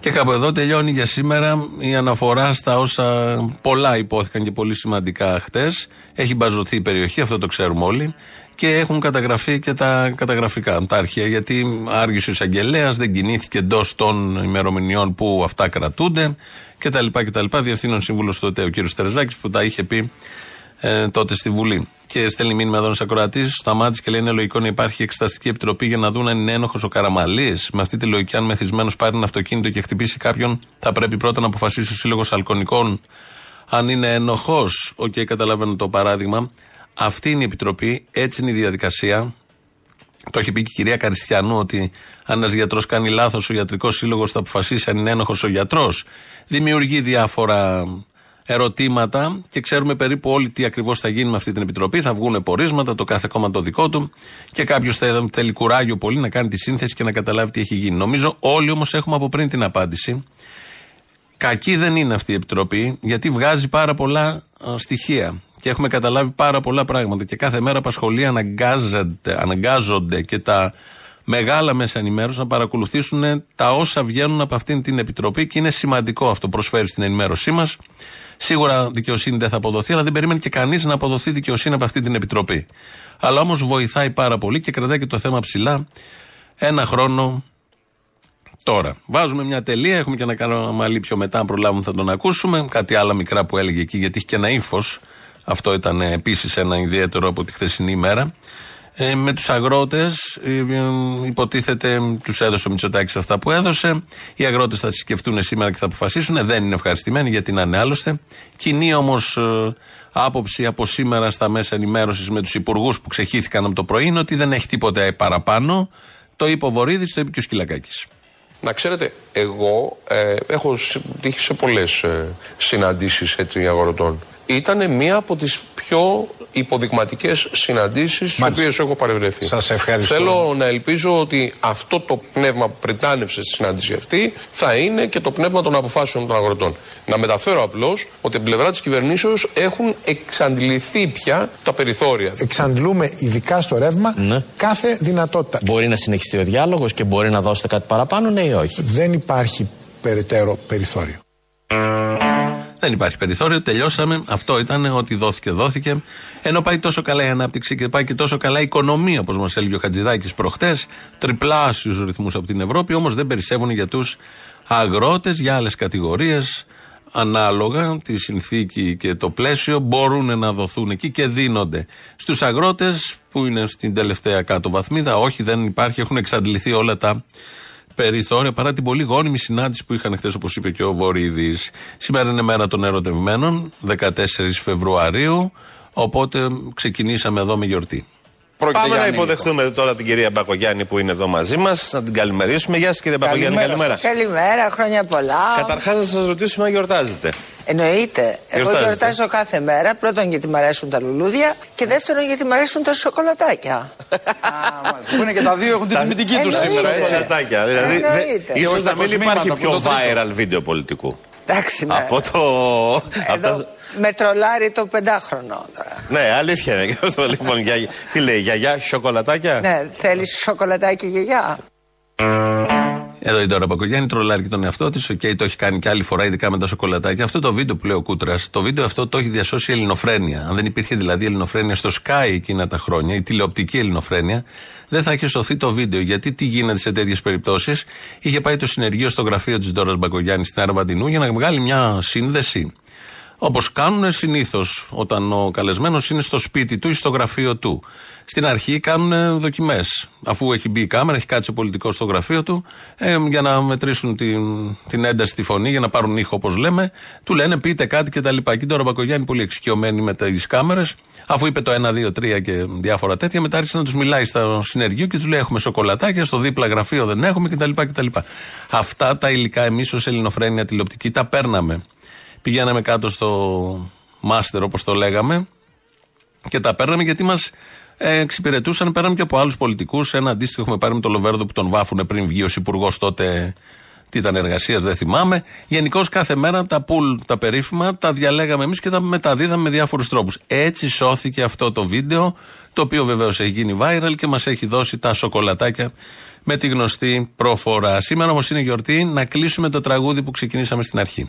Και κάπου εδώ τελειώνει για σήμερα η αναφορά στα όσα πολλά υπόθηκαν και πολύ σημαντικά χτες. Έχει μπαζωθεί η περιοχή, αυτό το ξέρουμε όλοι. Και έχουν καταγραφεί και τα καταγραφικά, τα αρχεία, γιατί άργησε ο εισαγγελέας, δεν κινήθηκε εντός των ημερομηνιών που αυτά κρατούνται κτλ. κτλ. Διευθύνων σύμβουλο τότε ο κ. Τερεζάκης που τα είχε πει ε, τότε στη Βουλή. Και στέλνει μήνυμα εδώ ένας ακροατής, σταμάτησε και λέει: Είναι λογικό να υπάρχει εξεταστική επιτροπή για να δουν αν είναι ένοχος ο Καραμαλής. Με αυτή τη λογική, αν μεθυσμένος πάρει ένα αυτοκίνητο και χτυπήσει κάποιον, θα πρέπει πρώτα να αποφασίσει ο Σύλλογος Αλκονικών αν είναι ένοχος. OK, okay, καταλαβαίνω το παράδειγμα. Αυτή είναι η επιτροπή, έτσι είναι η διαδικασία. Το έχει πει και η κυρία Καρυστιανού ότι αν ένας γιατρός κάνει λάθος, ο ιατρικός σύλλογος θα αποφασίσει αν είναι ένοχος ο γιατρός. Δημιουργεί διάφορα ερωτήματα και ξέρουμε περίπου όλοι τι ακριβώς θα γίνει με αυτή την επιτροπή. Θα βγουν πορίσματα, το κάθε κόμμα το δικό του και κάποιος θέλει κουράγιο πολύ να κάνει τη σύνθεση και να καταλάβει τι έχει γίνει. Νομίζω όλοι όμως έχουμε από πριν την απάντηση. Κακή δεν είναι αυτή η επιτροπή γιατί βγάζει πάρα πολλά α, στοιχεία και έχουμε καταλάβει πάρα πολλά πράγματα και κάθε μέρα απασχολεί αναγκάζονται, αναγκάζονται και τα μεγάλα μέσα ενημέρωσης να παρακολουθήσουν τα όσα βγαίνουν από αυτήν την επιτροπή και είναι σημαντικό αυτό προσφέρει στην ενημέρωσή μας. Σίγουρα δικαιοσύνη δεν θα αποδοθεί, αλλά δεν περίμενε και κανείς να αποδοθεί δικαιοσύνη από αυτή την επιτροπή. Αλλά όμως βοηθάει πάρα πολύ και κρατάει και το θέμα ψηλά. Ένα χρόνο Τώρα, βάζουμε μια τελεία. Έχουμε και ένα κανάλι πιο μετά, αν προλάβουμε θα τον ακούσουμε. Κάτι άλλα μικρά που έλεγε εκεί, γιατί έχει και ένα ύφος. Αυτό ήταν επίσης ένα ιδιαίτερο από τη χθεσινή ημέρα. Ε, με τους αγρότες, ε, υποτίθεται, τους έδωσε ο Μητσοτάκης αυτά που έδωσε. Οι αγρότες θα σκεφτούν σήμερα και θα αποφασίσουν. Δεν είναι ευχαριστημένοι γιατί να είναι άλλωστε. Κοινή όμως ε, άποψη από σήμερα στα μέσα ενημέρωσης με τους υπουργούς που ξεχύθηκαν από το πρωί είναι ότι δεν έχει τίποτε παραπάνω. Το είπε ο Βορύδης, το είπε και ο Σκυλακάκης. Να ξέρετε, εγώ ε, έχω τύχει σε πολλές ε, συναντήσεις αγροτών. Ήταν μία από τις πιο υποδειγματικές συναντήσεις στι οποίες έχω παρευρεθεί. Σας ευχαριστώ. Θέλω να ελπίζω ότι αυτό το πνεύμα που πρετάνευσε στη συνάντηση αυτή θα είναι και το πνεύμα των αποφάσεων των αγροτών. Να μεταφέρω απλώς ότι από την πλευρά της κυβερνήσεως έχουν εξαντληθεί πια τα περιθώρια. Εξαντλούμε ειδικά στο ρεύμα ναι. κάθε δυνατότητα. Μπορεί να συνεχιστεί ο διάλογος και μπορεί να δώσετε κάτι παραπάνω, ναι ή όχι; Δεν υπάρχει περαιτέρω περιθώριο. Δεν υπάρχει περιθώριο, τελειώσαμε. Αυτό ήταν ότι δόθηκε, δόθηκε. Ενώ πάει τόσο καλά η ανάπτυξη και πάει και τόσο καλά η οικονομία, όπως μας έλεγε ο Χατζηδάκης προχτές, τριπλάσιου ρυθμούς από την Ευρώπη, όμως δεν περισσεύουν για τους αγρότες, για άλλες κατηγορίες. Ανάλογα τη συνθήκη και το πλαίσιο μπορούν να δοθούν εκεί και δίνονται. Στους αγρότες που είναι στην τελευταία κάτω βαθμίδα, όχι, δεν υπάρχει, έχουν εξαντληθεί όλα τα περιθώρια παρά την πολύ γόνιμη συνάντηση που είχαν χθες, όπως είπε και ο Βορύδης. Σήμερα είναι μέρα των ερωτευμένων, 14 Φεβρουαρίου. Οπότε ξεκινήσαμε εδώ με γιορτή. Πρόκειται Πάμε να υποδεχτούμε τώρα την κυρία Μπακογιάννη που είναι εδώ μαζί μας, να την καλημερίσουμε. Γεια σας, κύριε Μπακογιάννη, καλημέρα. Καλημέρα, χρόνια πολλά. Καταρχάς, να σας ρωτήσουμε αν γιορτάζετε. Εννοείται. Εγώ γιορτάζω κάθε μέρα. Πρώτον, γιατί μου αρέσουν τα λουλούδια και δεύτερον, γιατί μου αρέσουν τα σοκολατάκια. Που είναι και τα δύο έχουν την τιμητική τους σήμερα. Έτσι. Σοκολατάκια. Δηλαδή, ίσως να μην υπάρχει πιο viral βίντεο πολιτικού. Εντάξει, ναι. Από το. Εδώ με τρολάρει το πεντάχρονο τώρα. Ναι, αλήθεια είναι και αυτό λοιπόν. Τι λέει, γιαγιά, σοκολατάκια; Ναι, θέλεις σοκολατάκι γιαγιά; Εδώ η Ντόρα Μπακογιάννη τρολάρει και τον εαυτό της. OK, okay, το έχει κάνει και άλλη φορά, ειδικά με τα σοκολατάκια. Αυτό το βίντεο που λέει ο Κούτρας, το βίντεο αυτό το έχει διασώσει η Ελληνοφρένεια. Αν δεν υπήρχε δηλαδή η Ελληνοφρένεια στο ΣΚΑΪ εκείνα τα χρόνια, η τηλεοπτική Ελληνοφρένεια, δεν θα είχε σωθεί το βίντεο. Γιατί τι γίνεται σε τέτοιες περιπτώσεις, είχε πάει το συνεργείο στο γραφείο της Ντόρας Μπακογιάννη στην Αραβαντινού για να βγάλει μια σύνδεση Όπως κάνουν συνήθως όταν ο καλεσμένος είναι στο σπίτι του ή στο γραφείο του. Στην αρχή κάνουν δοκιμές. Αφού έχει μπει η κάμερα, έχει κάτσει ο πολιτικός στο γραφείο του, ε, για να μετρήσουν την, την ένταση στη φωνή, για να πάρουν ήχο όπως λέμε, του λένε πείτε κάτι κτλ. Και τώρα ο Μπακογιάννη πολύ εξοικειωμένη με τις κάμερες, αφού είπε το 1, 2, 3 και διάφορα τέτοια, μετά άρχισε να τους μιλάει στο συνεργείο και τους λέει: Έχουμε σοκολατάκια, στο δίπλα γραφείο δεν έχουμε κτλ. Αυτά τα υλικά εμείς ως Ελληνοφρένια τηλεοπτική τα παίρναμε. Πηγαίναμε κάτω στο μάστερ, όπως το λέγαμε, και τα παίρναμε γιατί μας ε, εξυπηρετούσαν. Παίρναμε και από άλλους πολιτικούς. Ένα αντίστοιχο έχουμε πάρει με τον Λοβέρδο που τον βάφουν πριν βγει ως υπουργός τότε. Τι ήταν εργασίας, δεν θυμάμαι. Γενικώς κάθε μέρα τα πουλ, τα περίφημα, τα διαλέγαμε εμείς και τα μεταδίδαμε με διάφορους τρόπους. Έτσι σώθηκε αυτό το βίντεο, το οποίο βεβαίως έχει γίνει viral και μας έχει δώσει τα σοκολατάκια με τη γνωστή προφορά. Σήμερα όμως είναι γιορτή να κλείσουμε το τραγούδι που ξεκινήσαμε στην αρχή.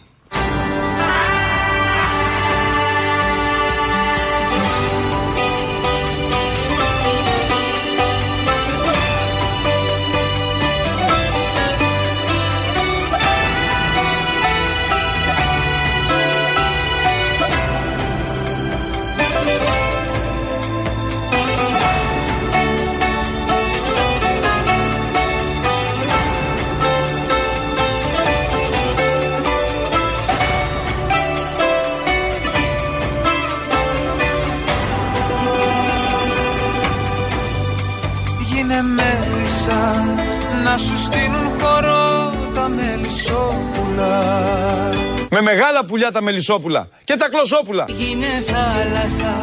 Μεγάλα πουλιά τα μελισσόπουλα και τα κλωσόπουλα. Γίνε θάλασσα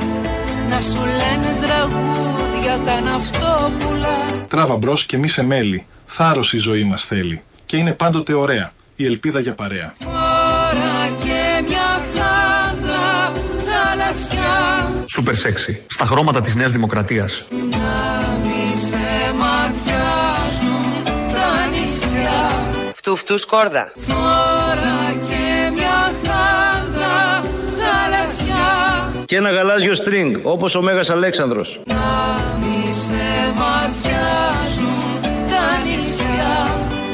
να σου λένε τραγούδια τα ναυτόπουλα. Τράβα μπρος και μη σε μέλη. Θάρρος η ζωή μας θέλει. Και είναι πάντοτε ωραία. Η ελπίδα για παρέα. Φορά και μια χάντρα θαλασσιά. Σούπερ σεξι. Στα χρώματα της Νέας Δημοκρατίας. Να μη σε ματιάζουν τα νησιά. Φτου σκόρδα. Και ένα γαλάζιο στρινγκ όπως ο Μέγας Αλέξανδρος.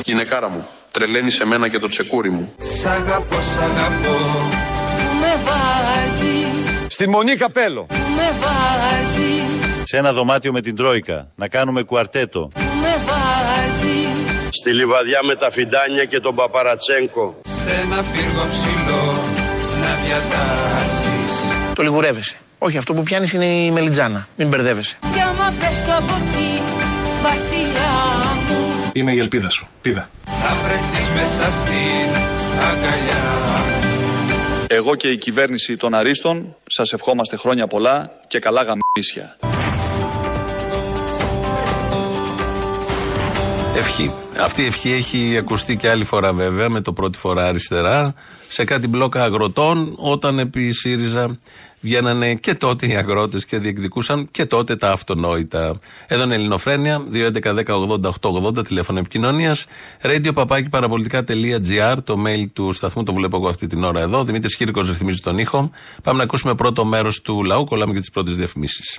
Γυναικάρα μου, τρελαίνεις σε μένα και το τσεκούρι μου. Σ' αγαπώ, σ' αγαπώ Που με βάζεις Στη Μονή Καπέλο. Που με βάζεις Σε ένα δωμάτιο με την Τρόικα. Να κάνουμε κουαρτέτο. Που με βάζεις Στη λιβαδιά με τα φιντάνια και τον Παπαρατσέγκο. Σε ένα πύργο ψηλό Να διατάσεις Το λιγουρεύεσαι. Όχι, αυτό που πιάνεις είναι η μελιτζάνα. Μην μπερδεύεσαι. Κι άμα πέσω από τη βασιλιά μου Είμαι η ελπίδα σου. Πίδα. Θα βρεθείς μέσα στην αγκαλιά Εγώ και η κυβέρνηση των Αρίστων σας ευχόμαστε χρόνια πολλά και καλά γαμίσια. Ευχή. Αυτή η ευχή έχει ακουστεί και άλλη φορά βέβαια, με το πρώτη φορά αριστερά, σε κάτι μπλόκα αγροτών, όταν επί ΣΥΡΙΖΑ βγαίνανε και τότε οι αγρότες και διεκδικούσαν και τότε τα αυτονόητα. Εδώ είναι η Ελληνοφρένια, 2.11.10.80.880, τηλέφωνο επικοινωνίας, radio το mail του σταθμού, το βλέπω εγώ αυτή την ώρα εδώ. Δημήτρης Χίρικο ρυθμίζει τον ήχο. Πάμε να ακούσουμε πρώτο μέρος του λαού, κολλάμε και τις πρώτες διαφημίσεις.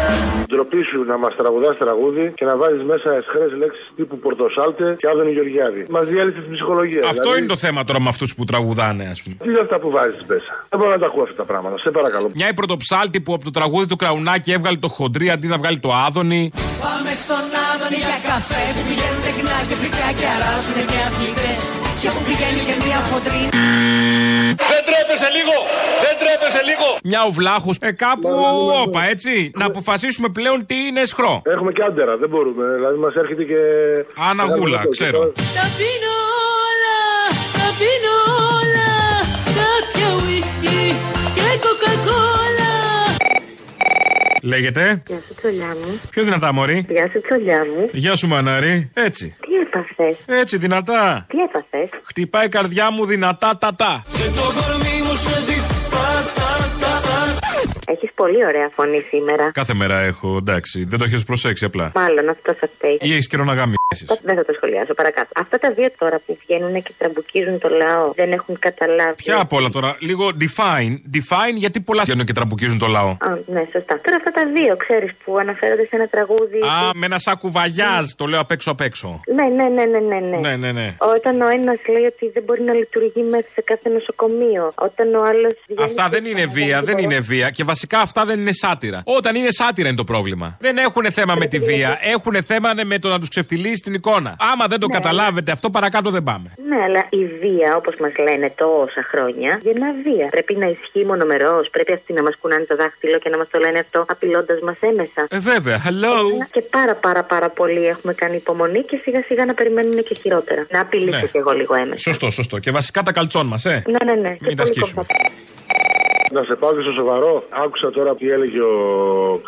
Ντροπή σου να μας τραγουδάς τραγούδι και να βάζεις μέσα εσχρές λέξεις τύπου Πορτοσάλτε και Άδωνη Γεωργιάδη. Μας διέλυσε την ψυχολογία. Αυτό δηλαδή, είναι το θέμα τώρα με αυτούς που τραγουδάνε, ας πούμε. Τι είναι αυτά που βάζεις μέσα; Δεν μπορώ να τα ακούω αυτά τα πράγματα. Σε παρακαλώ. Μια η πρωτοψάλτη που από το τραγούδι του Κραουνάκη έβγαλε το χοντρί αντί να βγάλει το άδωνη. Πάμε στον Άδωνη για καφέ Που πηγαίνουν τεκνά και φρικά και αράζουν και αθλητές Και που πηγαίνει και μια φωτρή Δεν τρέπεσαι λίγο! Δεν τρέπεσαι λίγο! Μια ο Βλάχος, ε, κάπου όπα, έτσι. Να αποφασίσουμε πλέον τι είναι σχρό. Έχουμε και άντερα, δεν μπορούμε. Δηλαδή μας έρχεται και. Αναγούλα, ξέρω. Τα πίνω όλα, τα πίνω όλα Κάποια ουίσκι και κοκακόλα Λέγεται; Γεια σου, τσολιά μου. Πιο δυνατά, Μωρή; Γεια σου, τσολιά μου. Γεια σου, Μανάρη. Έτσι. Τι έπαθες; Έτσι, δυνατά. Τι έπαθες; Χτυπάει η καρδιά μου δυνατά, τα τα. Και το κορμί μου σε ζητά τα τα τα Έχει πολύ ωραία φωνή σήμερα. Κάθε μέρα έχω, εντάξει. Δεν το έχεις προσέξει απλά. Μάλλον αυτό σας φταίει. Ή έχεις καιρό να γαμίσεις. Δεν θα το σχολιάσω παρακάτω. Αυτά τα δύο τώρα που βγαίνουν και τραμπουκίζουν το λαό δεν έχουν καταλάβει. Ποια απ' όλα τώρα, λίγο define. Define γιατί πολλά βγαίνουν και τραμπουκίζουν το λαό. Α, ναι, σωστά. Τώρα αυτά τα δύο, ξέρεις, που αναφέρονται σε ένα τραγούδι. Α, με ένα σάκου βαγιάζ, το λέω απ' έξω απ' έξω. Ναι, ναι, ναι, ναι, ναι. ναι. Ναι, ναι, ναι. Όταν ο ένας λέει ότι δεν μπορεί να λειτουργεί μέσα σε κάθε νοσοκομείο. Όταν ο άλλος. Αυτά δεν είναι βία, δεν είναι βία. Και βασικά αυτά δεν είναι σάτυρα. Όταν είναι σάτυρα είναι το πρόβλημα. Δεν έχουν θέμα με τη βία. Έχουν θέμα με το να τους ξεφτυλίσει την εικόνα. Άμα δεν το καταλάβετε αυτό, παρακάτω δεν πάμε. Ναι, αλλά η βία, όπως μας λένε τόσα χρόνια, γεννά βία. Πρέπει να ισχύει μονομερός. Πρέπει αυτοί να μας κουνάνε το δάχτυλο και να μας το λένε αυτό, απειλώντας μας έμεσα. Ε, βέβαια. Hello. Και πάρα πάρα πάρα πολύ έχουμε κάνει υπομονή και σιγά σιγά να περιμένουν και χειρότερα. Να απειλήσω Ναι. κι εγώ λίγο έμεσα. Σωστό, σωστό. Και βασικά τα καλτσόν μας, ε. Ναι, ναι, ναι. Μην τα σκίσουμε. Να σε πάω και στο σοβαρό. Άκουσα τώρα τι έλεγε ο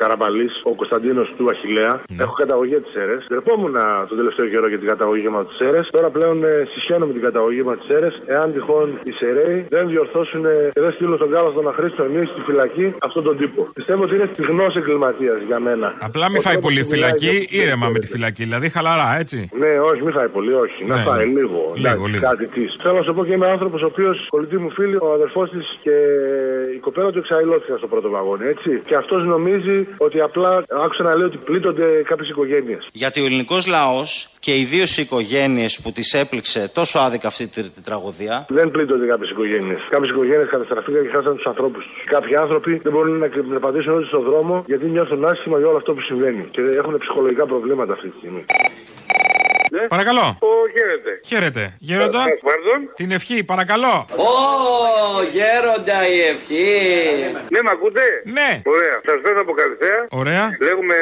Καραμπαλής, ο Κωνσταντίνος του Αχηλέα. Έχω καταγωγή από τις αίρε. Δρεπόμουν τον τελευταίο καιρό για την καταγωγή μου από τις αίρε. Τώρα πλέον ε, συσχαίνω με την καταγωγή μου από τις αίρε. Εάν τυχόν οι Σεραίοι δεν διορθώσουν ε, και δεν στείλουν στον κάλο τον Αχρήστο εμείς στη φυλακή αυτόν τον τύπο. Πιστεύω ότι είναι πυγνό εγκληματίας για μένα. Απλά μην Ο φάει τρόπος πολύ που μιλάει φυλακή, για- ήρεμα με τη φυλακή. Δηλαδή χαλαρά, έτσι. Ναι, όχι, μην φάει πολύ, όχι. Να Ναι, φάει ναι. λίγο. Λίγο, εντάξει, λίγο. Κάτι της. Θέλω να σου πω και είμαι άνθρωπος ο οποίος, κολλητή μου φίλη, ο αδερφός της και η κοπέλα του εξαϊλώθηκαν στο πρώτο βαγόνι, έτσι. Και αυτός νομίζει ότι απλά άκουσα να λέει ότι πλήττονται κάποιες οικογένειες. Γιατί ο ελληνικός λαός και ιδίω οι οικογένειες που τις έπληξε τόσο άδικα αυτή τη, τη τραγωδία. Δεν πλήττονται κάποιες οικογένειες. Κάποιες οικογένειες καταστραφήκαν και χάσαν τους ανθρώπους τους. Κάποιοι άνθρωποι δεν μπορούν να να πατήσουν όλοι στον δρόμο γιατί νιώθουν άσχημα για όλο αυτό που συμβαίνει. Και έχουν ψυχολογικά προβλήματα αυτή τη στιγμή. Παρακαλώ. Ω, χαίρετε. Χαίρετε. Γέροντα. Pardon? Την ευχή, παρακαλώ. Ω, γέροντα η ευχή. Ναι, με ακούτε; Ναι. Ωραία. Σας παίρνω από Καλυθέα. Ωραία. Λέγουμε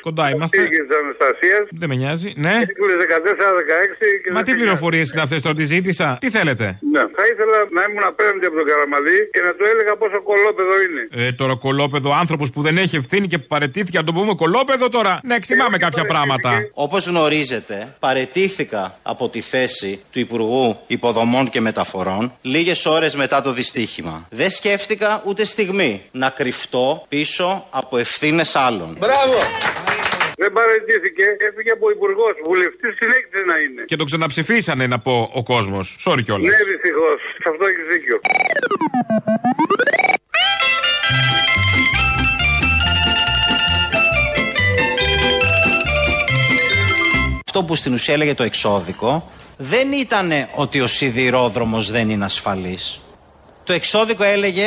Κοντά είμαστε. της Αναστασίας; Δεν με νοιάζει. Ναι. Κύκλο 14-16 και Μα δεν τι πειράζει. πληροφορίες είναι αυτέ τώρα, τι ζήτησα. Τι θέλετε; Ναι. Θα ήθελα να ήμουν απέναντι από τον Καραμαλή και να του έλεγα πόσο κολόπεδο είναι. Ε, τώρα κολόπεδο άνθρωπος που δεν έχει ευθύνη και που παρετήθηκε, να το πούμε κολόπεδο τώρα. Να εκτιμάμε κάποια πράγματα. Όπως γνωρίζετε, παρετήθηκα από τη θέση του Υπουργού Υποδομών και Μεταφορών λίγες ώρες μετά το δυστύχημα. Δεν σκέφτηκα ούτε στιγμή να κρυφτώ πίσω από ευθύνες άλλων. Μπράβο! Δεν παραιτήθηκε, έφυγε από υπουργός. Βουλευτής συνέχισε να είναι. Και το ξαναψηφίσανε να πω ο κόσμος. Sorry κιόλας. Ναι, δυστυχώς. Σε αυτό έχεις δίκιο. Αυτό που στην ουσία έλεγε το εξώδικο δεν ήταν ότι ο σιδηρόδρομος δεν είναι ασφαλής. Το εξώδικο έλεγε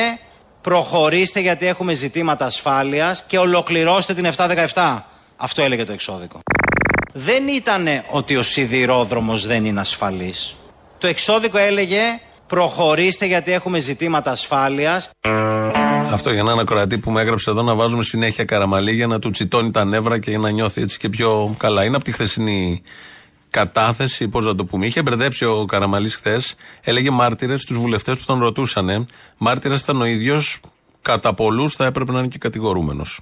προχωρήστε γιατί έχουμε ζητήματα ασφάλειας και ολοκληρώστε την 717. Αυτό έλεγε το εξώδικο. Δεν ήταν ότι ο σιδηρόδρομος δεν είναι ασφαλής. Το εξώδικο έλεγε προχωρήστε γιατί έχουμε ζητήματα ασφάλειας. Αυτό για έναν ακροατή που με έγραψε εδώ να βάζουμε συνέχεια καραμαλή για να του τσιτώνει τα νεύρα και να νιώθει έτσι και πιο καλά. Είναι από τη χθεσινή κατάθεση, πώς να το πούμε. Είχε μπερδέψει ο Καραμαλής χθες, έλεγε μάρτυρες στους βουλευτές που τον ρωτούσαν. Μάρτυρα ήταν ο ίδιος, κατά πολλούς θα έπρεπε να είναι και κατηγορούμενος.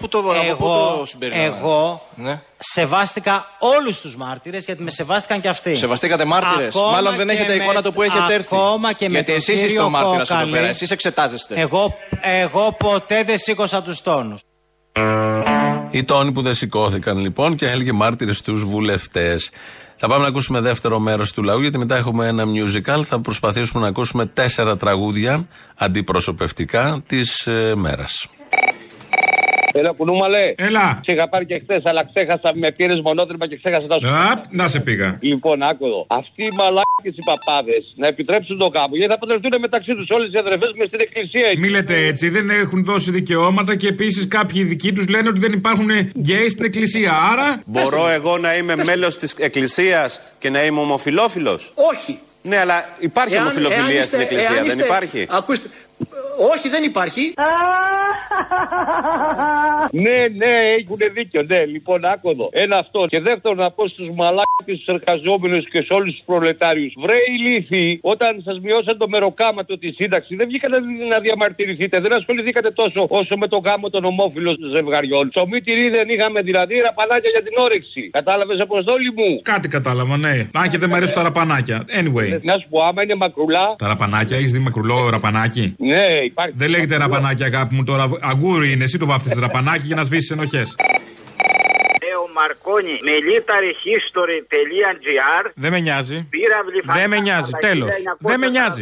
Πού το, εγώ, το συμπεριλάβατε; εγώ Ναι. σεβάστηκα όλους τους μάρτυρες γιατί με σεβάστηκαν και αυτοί. Σεβαστήκατε μάρτυρες. Ακόμα Μάλλον δεν και έχετε με- εικόνα το που έχετε έρθει. Ακόμα και με Γιατί τον εσείς είστε κύριο ο μάρτυρας εδώ Κόκαλη. πέρα. Εσείς εξετάζεστε. Εγώ, εγώ ποτέ δεν σήκωσα τους τόνους. Οι τόνοι που δεν σηκώθηκαν λοιπόν και έλεγε μάρτυρες στου βουλευτές. Θα πάμε να ακούσουμε δεύτερο μέρος του λαού, γιατί μετά έχουμε ένα musical. Θα προσπαθήσουμε να ακούσουμε τέσσερα τραγούδια αντιπροσωπευτικά της ε, μέρας. Έλα, κουνούμαλε. Έλα. Σε είχα πάρει και χθες, αλλά ξέχασα, με πήρες μονότρυπα και ξέχασα τα σου. Απ, να σε πήγα. Λοιπόν, άκου εδώ. Αυτοί οι μαλάκες οι παπάδες να επιτρέψουν το κάπου γιατί θα παντρευτούν μεταξύ τους όλες οι αδερφές μες στην εκκλησία. Μη λέτε έτσι, δεν έχουν δώσει δικαιώματα και επίσης κάποιοι δικοί τους λένε ότι δεν υπάρχουν γκέι στην εκκλησία. Άρα. Μπορώ εγώ να είμαι μέλος της Εκκλησίας και να είμαι ομοφιλόφιλος; Όχι. Ναι, αλλά υπάρχει Εάν- ομοφιλοφιλία εάν στην είστε- Εκκλησία, εάν δεν είστε- υπάρχει; Ακούστε. Όχι, δεν υπάρχει. Ναι, ναι, έχουν δίκιο, ναι. Λοιπόν, άκου εδώ. Ένα αυτό. Και δεύτερον, να πω στους μαλάκες του εργαζόμενους και σε όλους τους προλετάριους. Βρε ηλίθιοι, όταν σας μειώσαν το μεροκάματο τη σύνταξη, δεν βγήκατε να διαμαρτυρηθείτε. Δεν ασχοληθήκατε τόσο όσο με το γάμο των ομόφυλων ζευγαριών. Στο μη τυρί δεν είχαμε δηλαδή ραπανάκια για την όρεξη. Κατάλαβες αποστόλη μου; Κάτι κατάλαβα, ναι. Αν και δεν μου αρέσουν τα ραπανάκια. Anyway. Να σου πω, άμα είναι μακρουλά. Τα ραπανάκια, έχεις δει μακρουλό ραπανάκι; Ναι, υπάρχει. Δεν λέγεται ραπανάκι, αγάπη μου τώρα. Αγκούρι είναι, εσύ το βάφτισες ραπανάκι για να σβήσεις ενοχές. ο Μαρκόνι με militaryhistory.gr Δεν με νοιάζει. Πύραυλοι Δεν με νοιάζει, τέλος. Δεν με νοιάζει.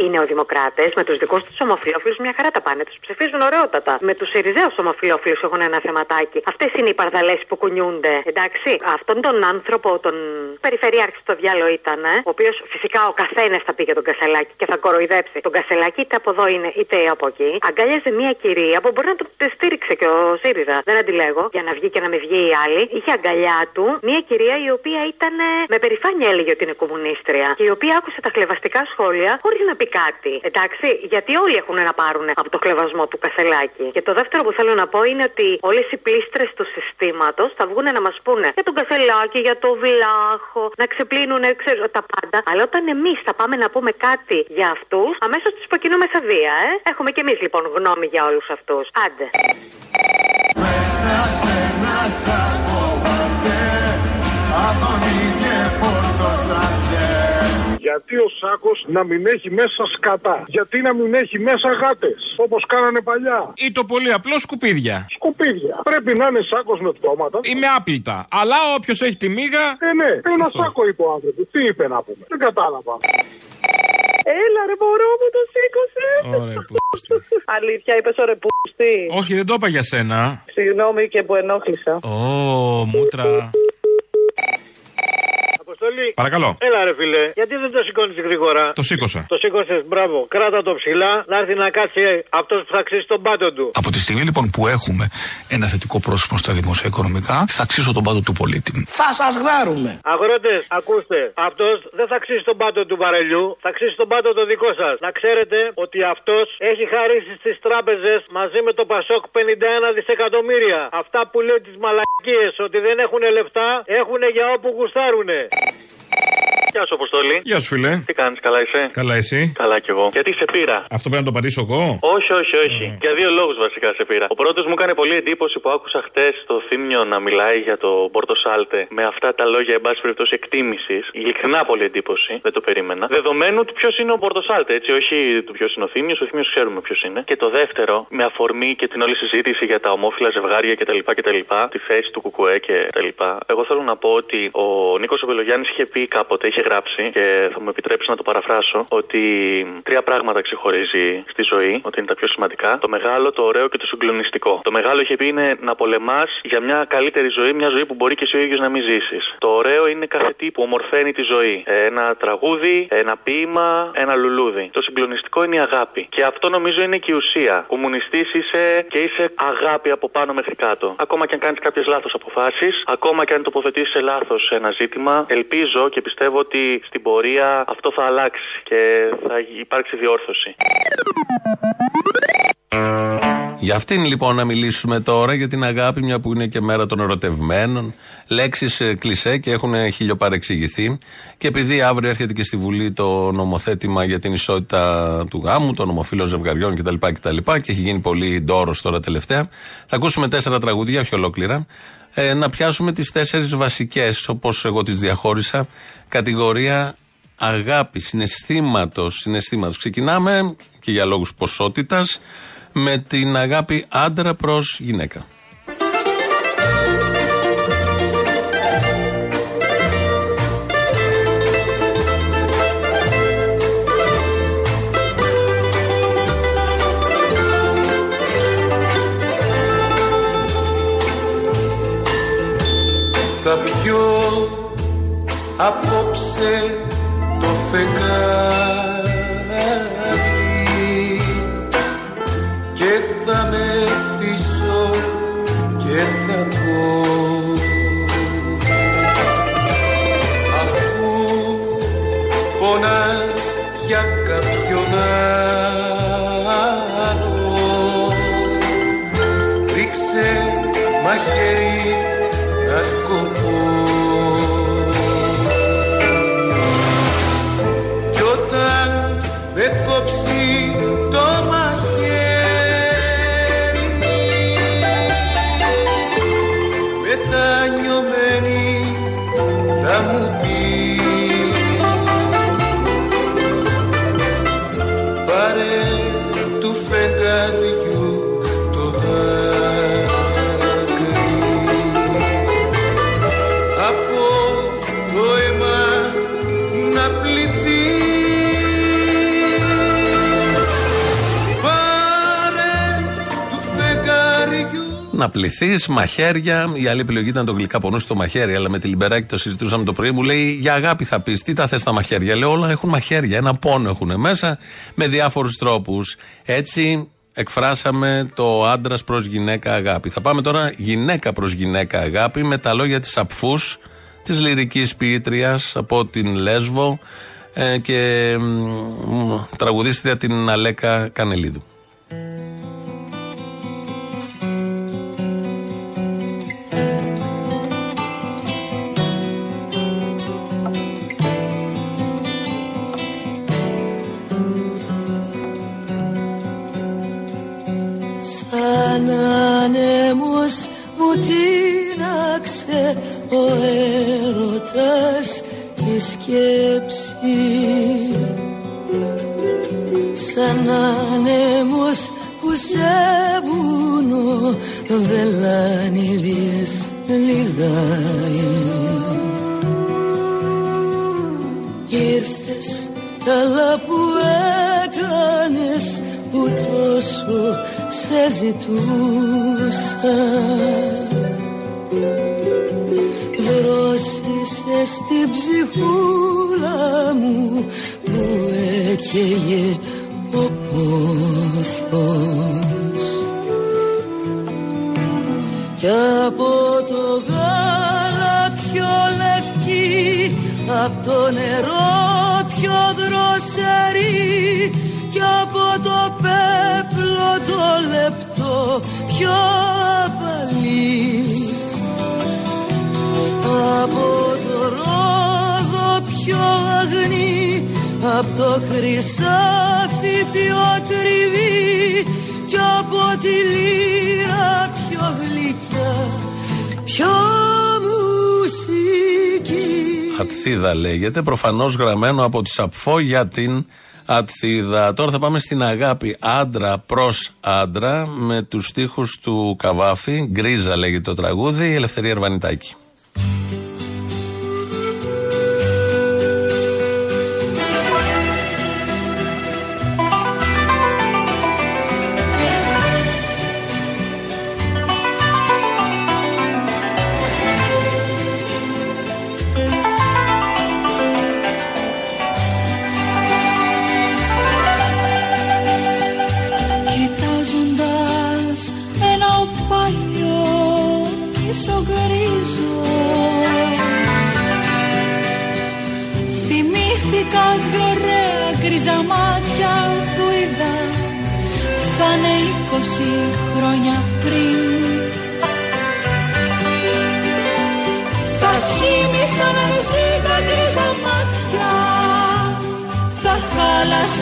Οι νεοδημοκράτες με τους δικούς τους ομοφυλόφιλους μια χαρά τα πάνε. Τους ψηφίζουν ωραιότατα. Με τους Σιριζέου ομοφυλόφιλους έχουν ένα θεματάκι. Αυτές είναι οι παρδαλές που κουνιούνται. Εντάξει. Αυτόν τον άνθρωπο, τον περιφερειάρχη στο διάλογο ήταν, ε, ο οποίος φυσικά ο καθένας θα πήγε τον Κασελάκη και θα κοροϊδέψει. Τον Κασελάκη είτε από εδώ είναι είτε από εκεί. Αγκάλιαζε μια κυρία που μπορεί να το στήριξε και ο ΣΥΡΙΖΑ. Δεν αντιλέγω. Για να βγει και να μην βγει η άλλη. Είχε αγκαλιά του μια κυρία η οποία ήταν ε, με περηφάνεια έλεγε ότι είναι κομμουνίστρια. Και η οποία άκουσε τα χλεβαστικά σχόλια χωρίς να πει κάτι. Εντάξει, γιατί όλοι έχουν να πάρουν από το χλεβασμό του Κασελάκη. Και το δεύτερο που θέλω να πω είναι ότι όλες οι πλήστρες του συστήματος θα βγουν να μας πούνε για τον Κασελάκη, για το Βλάχο, να ξεπλύνουν, ξέρω τα πάντα. Αλλά όταν εμείς θα πάμε να πούμε κάτι για αυτούς, αμέσως τους προκινούμε σε βία, ε. Έχουμε κι εμείς λοιπόν γνώμη για όλους αυτούς. Άντε. Γιατί ο Σάκος να μην έχει μέσα σκατά; Γιατί να μην έχει μέσα γάτες. Όπως κάνανε παλιά; Ή το πολύ απλό σκουπίδια. Σκουπίδια. Πρέπει να είναι Σάκος με πτώματα. Ή με άπλυτα. Αλλά όποιος έχει τη μίγα. Ε, ναι, ένα Σωστό. Σάκο είπε ο άνθρωπος. Τι είπε να πούμε. Δεν κατάλαβα. Έλα ρε μωρό μου το σήκωσε. Ωραία, Αλήθεια είπες ωραία πούστη. Όχι, δεν το είπα για σένα. Συγγνώμη και που ενόχλησα. Ω, μούτρα. Αποστολή. Παρακαλώ. Έλα ρε φίλε. Γιατί δεν το σηκώνεις γρήγορα; Το σήκωσα. Το σήκωσες, μπράβο. Κράτα το ψηλά, να έρθει να κάτσει αυτός που θα αξίσει τον πάτο του. Από τη στιγμή λοιπόν που έχουμε ένα θετικό πρόσωπο στα δημόσια οικονομικά, θα αξίσω τον πάτο του πολίτη. Θα σας γδάρουμε. Αγρότες, ακούστε. Αυτός δεν θα αξίσει τον πάτο του βαρελιού, θα αξίσει τον πάτο το δικό σας. Να ξέρετε ότι αυτός έχει χαρίσει στις τράπεζες μαζί με το Πασόκ 51 δισεκατομμύρια. Αυτά που λέει τις μαλακίες ότι δεν έχουν λεφτά, έχουν για όπου γουστάρουνε. Και Γεια σου, Αποστολή. Γεια σου, φίλε. Τι κάνεις, καλά είσαι; Καλά, εσύ; Καλά κι εγώ. Γιατί σε πήρα; Αυτό πρέπει να το πατήσω εγώ; Όχι, όχι, όχι. Για δύο λόγους βασικά σε πήρα. Ο πρώτος μου έκανε πολύ εντύπωση που άκουσα χτες το θύμιο να μιλάει για το Πόρτο Σάλτε με αυτά τα λόγια, εν πάση περιπτώσει, εκτίμησης. Ειλικρινά πολύ εντύπωση. Δεν το περίμενα. Δεδομένου του ποιος είναι ο Πόρτο Σάλτε, έτσι. Όχι του ποιος είναι ο θύμιος. Ο θύμιος ξέρουμε ποιος είναι. Και το δεύτερο, με αφορμή και την όλη συζήτηση για τα ομόφυλα ζευγάρια κτλ. κτλ τη θέση του Κουκουέ κτλ. Εγώ θέλω να πω ότι ο Νίκος Οπελογιάννη είχε πει κάποτε, είχε γράψει και θα μου επιτρέψεις να το παραφράσω, ότι τρία πράγματα ξεχωρίζει στη ζωή, ότι είναι τα πιο σημαντικά. Το μεγάλο, το ωραίο και το συγκλονιστικό. Το μεγάλο είχε πει είναι να πολεμάς για μια καλύτερη ζωή, μια ζωή που μπορεί και εσύ ο ίδιος να μην ζήσεις. Το ωραίο είναι κάθε τι που ομορφαίνει τη ζωή. Ένα τραγούδι, ένα ποίημα, ένα λουλούδι. Το συγκλονιστικό είναι η αγάπη. Και αυτό νομίζω είναι και η ουσία. Κομμουνιστής είσαι και είσαι αγάπη από πάνω μέχρι κάτω. Ακόμα και αν κάνεις κάποιες λάθος αποφάσεις, ακόμα και αν τοποθετήσεις σε λάθος ένα ζήτημα, ελπίζω και πιστεύω ότι στην πορεία αυτό θα αλλάξει και θα υπάρξει διόρθωση. Για αυτήν λοιπόν να μιλήσουμε τώρα για την αγάπη, μια που είναι και μέρα των ερωτευμένων. Λέξεις κλισέ και έχουν χιλιοπαρεξηγηθεί. Και επειδή αύριο έρχεται και στη Βουλή το νομοθέτημα για την ισότητα του γάμου, των ομοφύλων ζευγαριών κτλ. κτλ και έχει γίνει πολύ ντόρος τώρα τελευταία, θα ακούσουμε τέσσερα τραγούδια, όχι ολόκληρα. Ε, να πιάσουμε τις τέσσερις βασικές, όπως εγώ τις διαχώρισα, κατηγορία αγάπη, συναισθήματος. Συναισθήματος. Ξεκινάμε και για λόγους ποσότητας με την αγάπη άντρα προς γυναίκα. Θα πιω απόψε το φεγγάρι. Θα μεθύσω και θα να πληθείς, μαχαίρια. Η άλλη επιλογή ήταν το γλυκά πονού στο μαχαίρι, αλλά με τη λιμπεράκι το συζητούσαμε το πρωί. Μου λέει για αγάπη θα πεις. Τι τα θες τα μαχαίρια; Λέω όλα έχουν μαχαίρια. Ένα πόνο έχουν μέσα με διάφορους τρόπους. Έτσι εκφράσαμε το άντρας προς γυναίκα αγάπη. Θα πάμε τώρα γυναίκα προς γυναίκα αγάπη με τα λόγια της Απφούς, της λυρικής ποιήτριας από την Λέσβο ε, και τραγουδίστρια την Αλέκα Κανελίδου. Σκέψη. Σαν άνεμος που σε βουνό βελάνιδιες λιγάει. Ήρθες καλά που έκανες που τόσο σε ζητούσα Δρόσισε στην ψυχούλα μου που έκαιγε ο πόθος. Κι από το γάλα πιο λευκή Απ' το νερό πιο δροσερή. Κι από το πέπλο το λεπτό πιο απαλή αγνή Απ' το χρυσάφι πιο ακριβή Κι από τη λύρα πιο γλυκιά Πιο μουσική Ατθίδα λέγεται, προφανώς γραμμένο από τη Σαπφό για την Ατθίδα. Τώρα θα πάμε στην αγάπη άντρα προς άντρα με τους στίχους του Καβάφη. Γκρίζα λέγεται το τραγούδι, η Ελευθερία Ερβανιτάκη.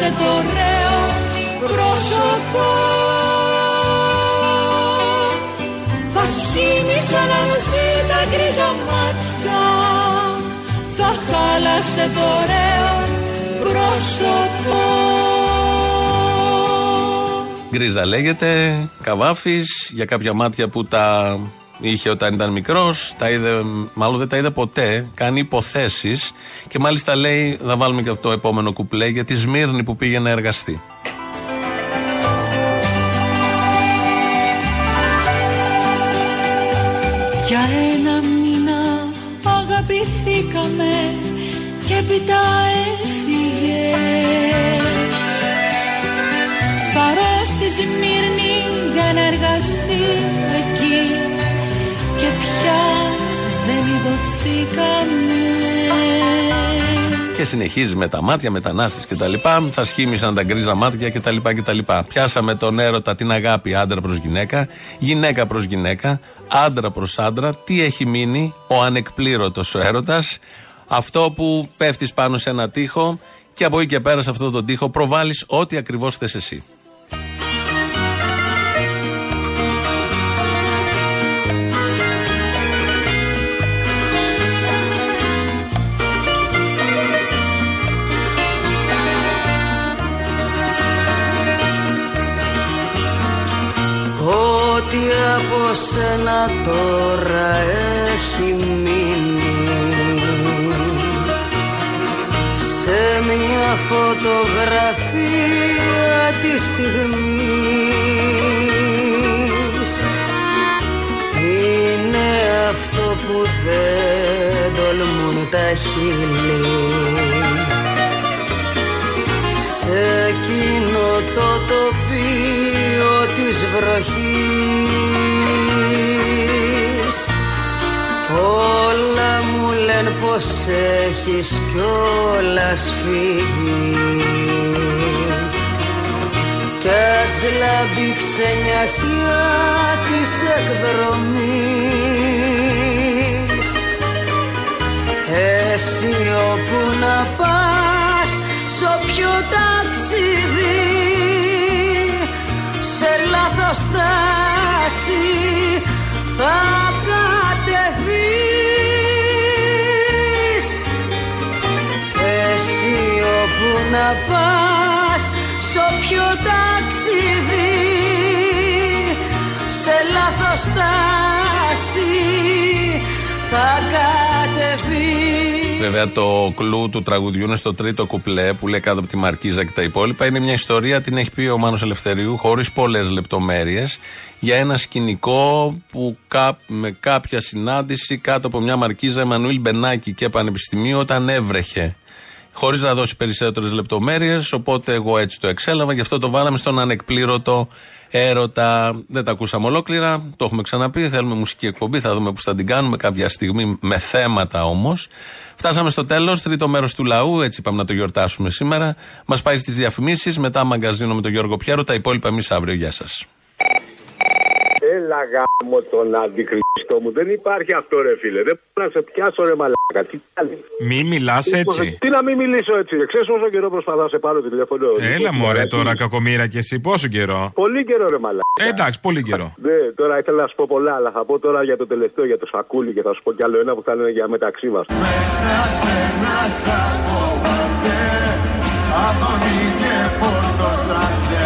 Χάλασε το ωραίο πρόσωπο. Θα σχήμησαν εσύ τα γκρίζα μάτια. Θα χάλασε το ωραίο πρόσωπο. Γκρίζα λέγεται, Καβάφη, για κάποια μάτια που τα είχε όταν ήταν μικρός, τα είδε, μάλλον δεν τα είδε ποτέ, κάνει υποθέσεις και μάλιστα λέει, θα βάλουμε και αυτό το επόμενο κουπλέ για τη Σμύρνη που πήγε να εργαστεί. Και συνεχίζει με τα μάτια, μετανάστε κτλ. Θα σχήμισαν τα γκρίζα μάτια κτλ. κτλ. Πιάσαμε τον έρωτα, την αγάπη άντρα προς γυναίκα, γυναίκα προς γυναίκα, άντρα προς άντρα. Τι έχει μείνει, ο ανεκπλήρωτος ο έρωτας. Αυτό που πέφτεις πάνω σε ένα τοίχο και από εκεί και πέρα σε αυτό τον τοίχο προβάλλεις ό,τι ακριβώς θες εσύ. Από σένα τώρα έχει μείνει. Σε μια φωτογραφία της στιγμής. Είναι αυτό που δεν τολμούν τα χείλη. Σε εκείνο το τοπίο της βροχής πως έχεις κιόλας φύγει. Κι ας λάμπει ξενιασιά της εκδρομής. Εσύ όπου να πας σ' όποιο ταξίδι σε λάθος στάση θα όπου να πας σ' όποιο ταξίδι σε λάθος στάση θα κατεβείς Βέβαια το κλου του τραγουδιού είναι στο τρίτο κουπλέ που λέει κάτω από τη Μαρκίζα και τα υπόλοιπα. Είναι μια ιστορία, την έχει πει ο Μάνος Ελευθερίου, χωρίς πολλές λεπτομέρειες, για ένα σκηνικό που κά, με κάποια συνάντηση κάτω από μια Μαρκίζα Εμμανουήλ Μπενάκη και Πανεπιστημίου όταν έβρεχε. Χωρίς να δώσει περισσότερες λεπτομέρειες, οπότε εγώ έτσι το εξέλαβα, γι' αυτό το βάλαμε στον ανεκπλήρωτο έρωτα. Δεν τα ακούσαμε ολόκληρα, το έχουμε ξαναπεί. Θέλουμε μουσική εκπομπή, θα δούμε πώς θα την κάνουμε κάποια στιγμή, με θέματα όμως. Φτάσαμε στο τέλος, τρίτο μέρος του λαού, έτσι είπαμε να το γιορτάσουμε σήμερα. Μας πάει στις διαφημίσεις, μετά μαγκαζίνο με τον Γιώργο Πιέρο, τα υπόλοιπα εμείς αύριο. Γεια σας. Έλα γάμο τον αντικριστό μου. Δεν υπάρχει αυτό ρε φίλε. Δεν μπορώ να σε πιάσω ρε μαλάκα. Τι κάνει; Μην μιλάς έτσι. Τι να μην μιλήσω έτσι. Ξέρεις πόσο καιρό προσπαθώ να σε πάρω τηλέφωνο. Έλα μωρέ τώρα κακομήρα και εσύ πόσο καιρό; Πολύ καιρό ρε μαλάκα. Ε, εντάξει, πολύ καιρό. Ναι, τώρα ήθελα να σου πω πολλά, αλλά θα πω τώρα για το τελευταίο, για το σακούλι και θα σου πω κι άλλο ένα που θα είναι για μεταξύ μας. Μέσα σε ένα σακοβάτε Αδόνι και πορτοσάλτε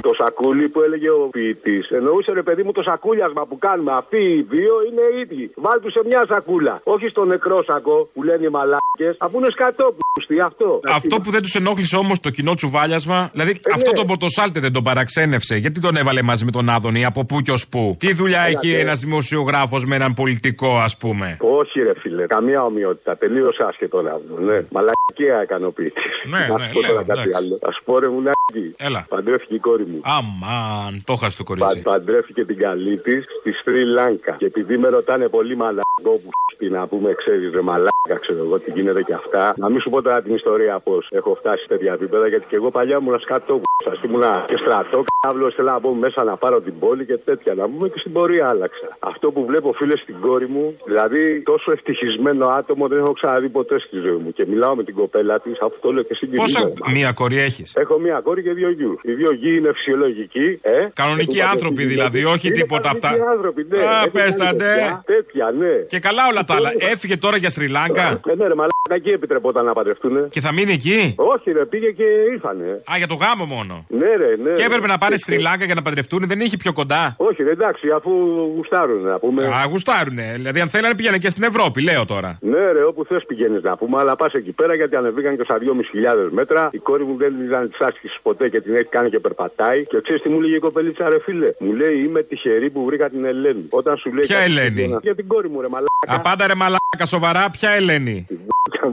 Το σακούλι που έλεγε ο ποιητής. Εννοούσε ρε παιδί μου το σακούλιασμα που κάνουμε. Αυτοί οι δύο είναι ίδιοι. Βάλ τους σε μια σακούλα. Όχι στο νεκρό σακό που λένε οι μαλάκες. Αφού είναι σκατό που αυτό. Αυτό που δεν τους ενόχλησε όμως το κοινό τσουβάλιασμα, δηλαδή αυτό ναι. τον Πορτοσάλτε δεν τον παραξένευσε. Γιατί τον έβαλε μαζί με τον Άδωνη, από πού και ως πού; Τι δουλειά έχει ναι. ένας δημοσιογράφος με έναν πολιτικό, ας πούμε; Όχι, ρε φίλε, καμία ομοιότητα. Τελείω άσχετο να πούμε. Ναι. Μαλακία ικανοποίητη. Ναι, να ναι, σου πω λέω, τώρα κάτι εντάξει. άλλο. Α πω ρε μουνάκι. Έλα. Παντρεύτηκε η κόρη μου. Αμάν, το χάσει το κορίτσι. Πα, παντρεύτηκε την καλή της στη Σρι Λάνκα. Και επειδή με ρωτάνε πολύ μαλακό που σπι να πούμε, ξέρεις ρε μαλάκα, ξέρω εγώ τι γίνεται και αυτά. Να μην σου πω τώρα την ιστορία πώς έχω φτάσει σε τέτοια επίπεδα, γιατί και εγώ παλιά ήμουν σκατό που σας ήμουν και στρατό. Κάβλο θέλω να μπω μέσα να πάρω την πόλη και τέτοια να πούμε και στην πορεία άλλαξα. Αυτό που βλέπω φίλε στην κόρη μου, δηλαδή τόσο ευτυχισμένο άτομο δεν έχω ξαναδεί ποτέ στη ζωή μου. Και μιλάω με την κοπέλα της, αφού το λέω και στην Πόσα μία κορή έχεις; Έχω μία κόρη και δύο γιου. Οι δύο γη είναι φυσιολογικοί. Ε. Κανονικοί Έχουν άνθρωποι παντρευτεί δηλαδή, δηλαδή. όχι Είναι τίποτα αυτά. κανονικοί άνθρωποι, ναι. Α, Έχουν πες τα, κάνει ντε. τέτοια, Τέτοια, ναι. Και καλά όλα τα άλλα. Έφυγε τώρα για Σρι Λάγκα Ε, ναι, ρε, μαλάκα εκεί επιτρεπόταν να παντρευτούν. και θα μείνει εκεί; Όχι, ρε, πήγε και ήρθανε. Α, για το γάμο μόνο. Ναι, ρε, ναι. Και ρε. έπρεπε να πάνε Σρι Λάγκα για να παντρευτούν, δεν είχε πιο κοντά. Όχι, ρε, εντάξει, αφού γουστάρουν να πούμε. Α, γουστάρουνε. Δηλαδή, αν θέλανε πήγαινε και στην Ευρώπη, λέω τώρα. Ναι, ρε, όπου θες πηγαίνεις να πούμε, αλλά πας εκεί πέρα γιατί ανεβήκαν και στα 2.500 μέτρα. Η κόρη μου δεν ήταν της άσκησης ποτέ και την έχει κάνει και περπατάει. Και ξέρεις τι μου λέγε η κοπελίτσα, ρε φίλε; Μου λέει είμαι τυχερή που βρήκα την Ελένη. Όταν σου λέει. Ποια κάτι Ελένη; τέτοιο, Για την κόρη μου, ρε μαλάκα. Απάντα ρε μαλάκα, σοβαρά, ποια Ελένη;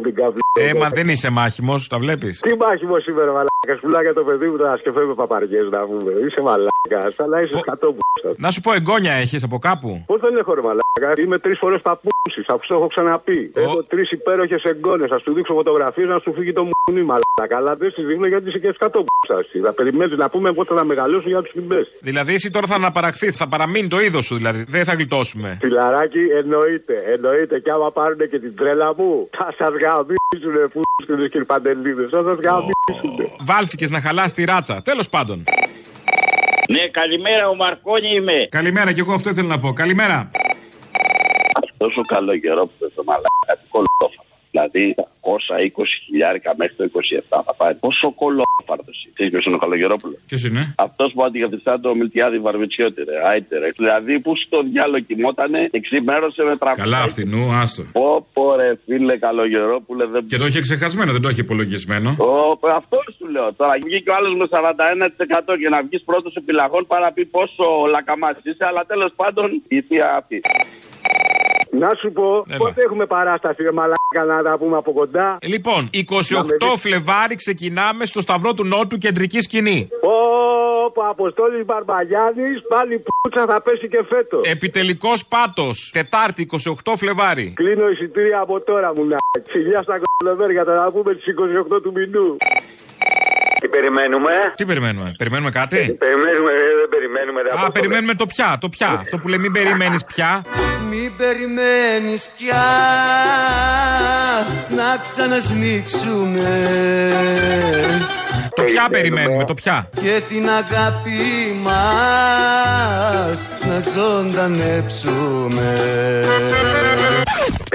την καβλή. Ε, μα δεν είσαι μάχημος, τα βλέπεις; Τι μάχημος σήμερα, μαλάκας. Πουλάκια το παιδί μου τα σκεφτεί με παπαριές να πούμε. Είσαι μαλάκας, αλλά είσαι σκατό που Να σου πω, εγγόνια έχεις από κάπου; Πώς δεν έχω ρε μαλάκα; Είμαι τρεις φορές παππούση, αφού το έχω ξαναπεί. Έχω τρεις υπέροχες εγγόνες. Α του δείξω φωτογραφίες να σου φύγει το μουνί μαλάκα. Αλλά δεν στη δείχνω γιατί είσαι και σκατό που Θα περιμένεις να πούμε πότε θα μεγαλώσω για τους την πες. Δηλαδή, εσύ τώρα θα αναπαραχθείς, θα παραμείνει το είδος σου, δηλαδή. Δεν θα γλιτώσουμε. Φιλαράκι, εννοείται. Εννοείται. Και άμα πάρουν και την τρέλα μου, θα σας γαμίσουνε πούστινε και παντελίδες. Θα σας γαμίσουνε. Βάλθηκες να χαλάσει τη ράτσα. Τέλος πάντων. Ναι, καλημέρα, ο Μαρκόνι είμαι. Καλημέρα, και εγώ αυτό ήθελα να πω. Καλημέρα. Τόσο καλό καιρό που το μαλάκα, τι κολόφαρτο. Δηλαδή, 220 χιλιάρικα μέχρι το 27 θα πάρει. Πόσο κολόφαρτος είναι. Ξέρεις ποιος είναι ο Καλογερόπουλος; Ποιος είναι; Αυτός που αντικαθιστά το Μιλτιάδη Βαρβιτσιώτη, ρε. Άιτε, ρε. Δηλαδή, που στο διάλογο κοιμότανε, εξημέρωσε με τραγούδι. Καλά, αυτινού, άστο. Πω, πω, ρε, φίλε Καλογερόπουλε, δεν Και το είχε ξεχασμένο, δεν το είχε υπολογισμένο. Ω, αυτός σου λέω. Τώρα βγήκε ο άλλος με 41% και να βγεις πρώτος επιλαγών παρά πει πόσο λακαμάς είσαι, αλλά τέλος πάντων η θεία αυτή. Να σου πω, πότε έχουμε παράσταση, ρε μαλάκα, να τα πούμε από κοντά; Λοιπόν, 28 Να με δεις. Φλεβάρι ξεκινάμε στο Σταυρό του Νότου, κεντρική σκηνή. Ω, Αποστόλης Μπαρμπαγιάννης, πάλι πουτσα θα πέσει και φέτος. Επιτελικός πάτος, Τετάρτη 28 Φλεβάρι. Κλείνω εισιτήρια από τώρα μου να. Φιλιά στα κολοβέρια, θα τα πούμε τι 28 του μηνού. Τι περιμένουμε; Τι περιμένουμε, περιμένουμε κάτι; Περιμένουμε, ε, δεν περιμένουμε. ρε, Α, Απόστολε. περιμένουμε το πια, το πια. Αυτό που λέει μην περιμένεις πια. Μην περιμένεις πια να ξανασμίξουμε Το πια περιμένουμε, το πια. και την αγάπη μας να ζωντανέψουμε.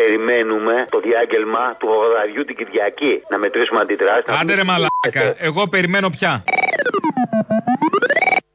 Περιμένουμε το διάγγελμα του βοδαριού την Κυριακή. Να μετρήσουμε αντιδράσεις. Άντε ρε μαλάκα, εγώ περιμένω πια.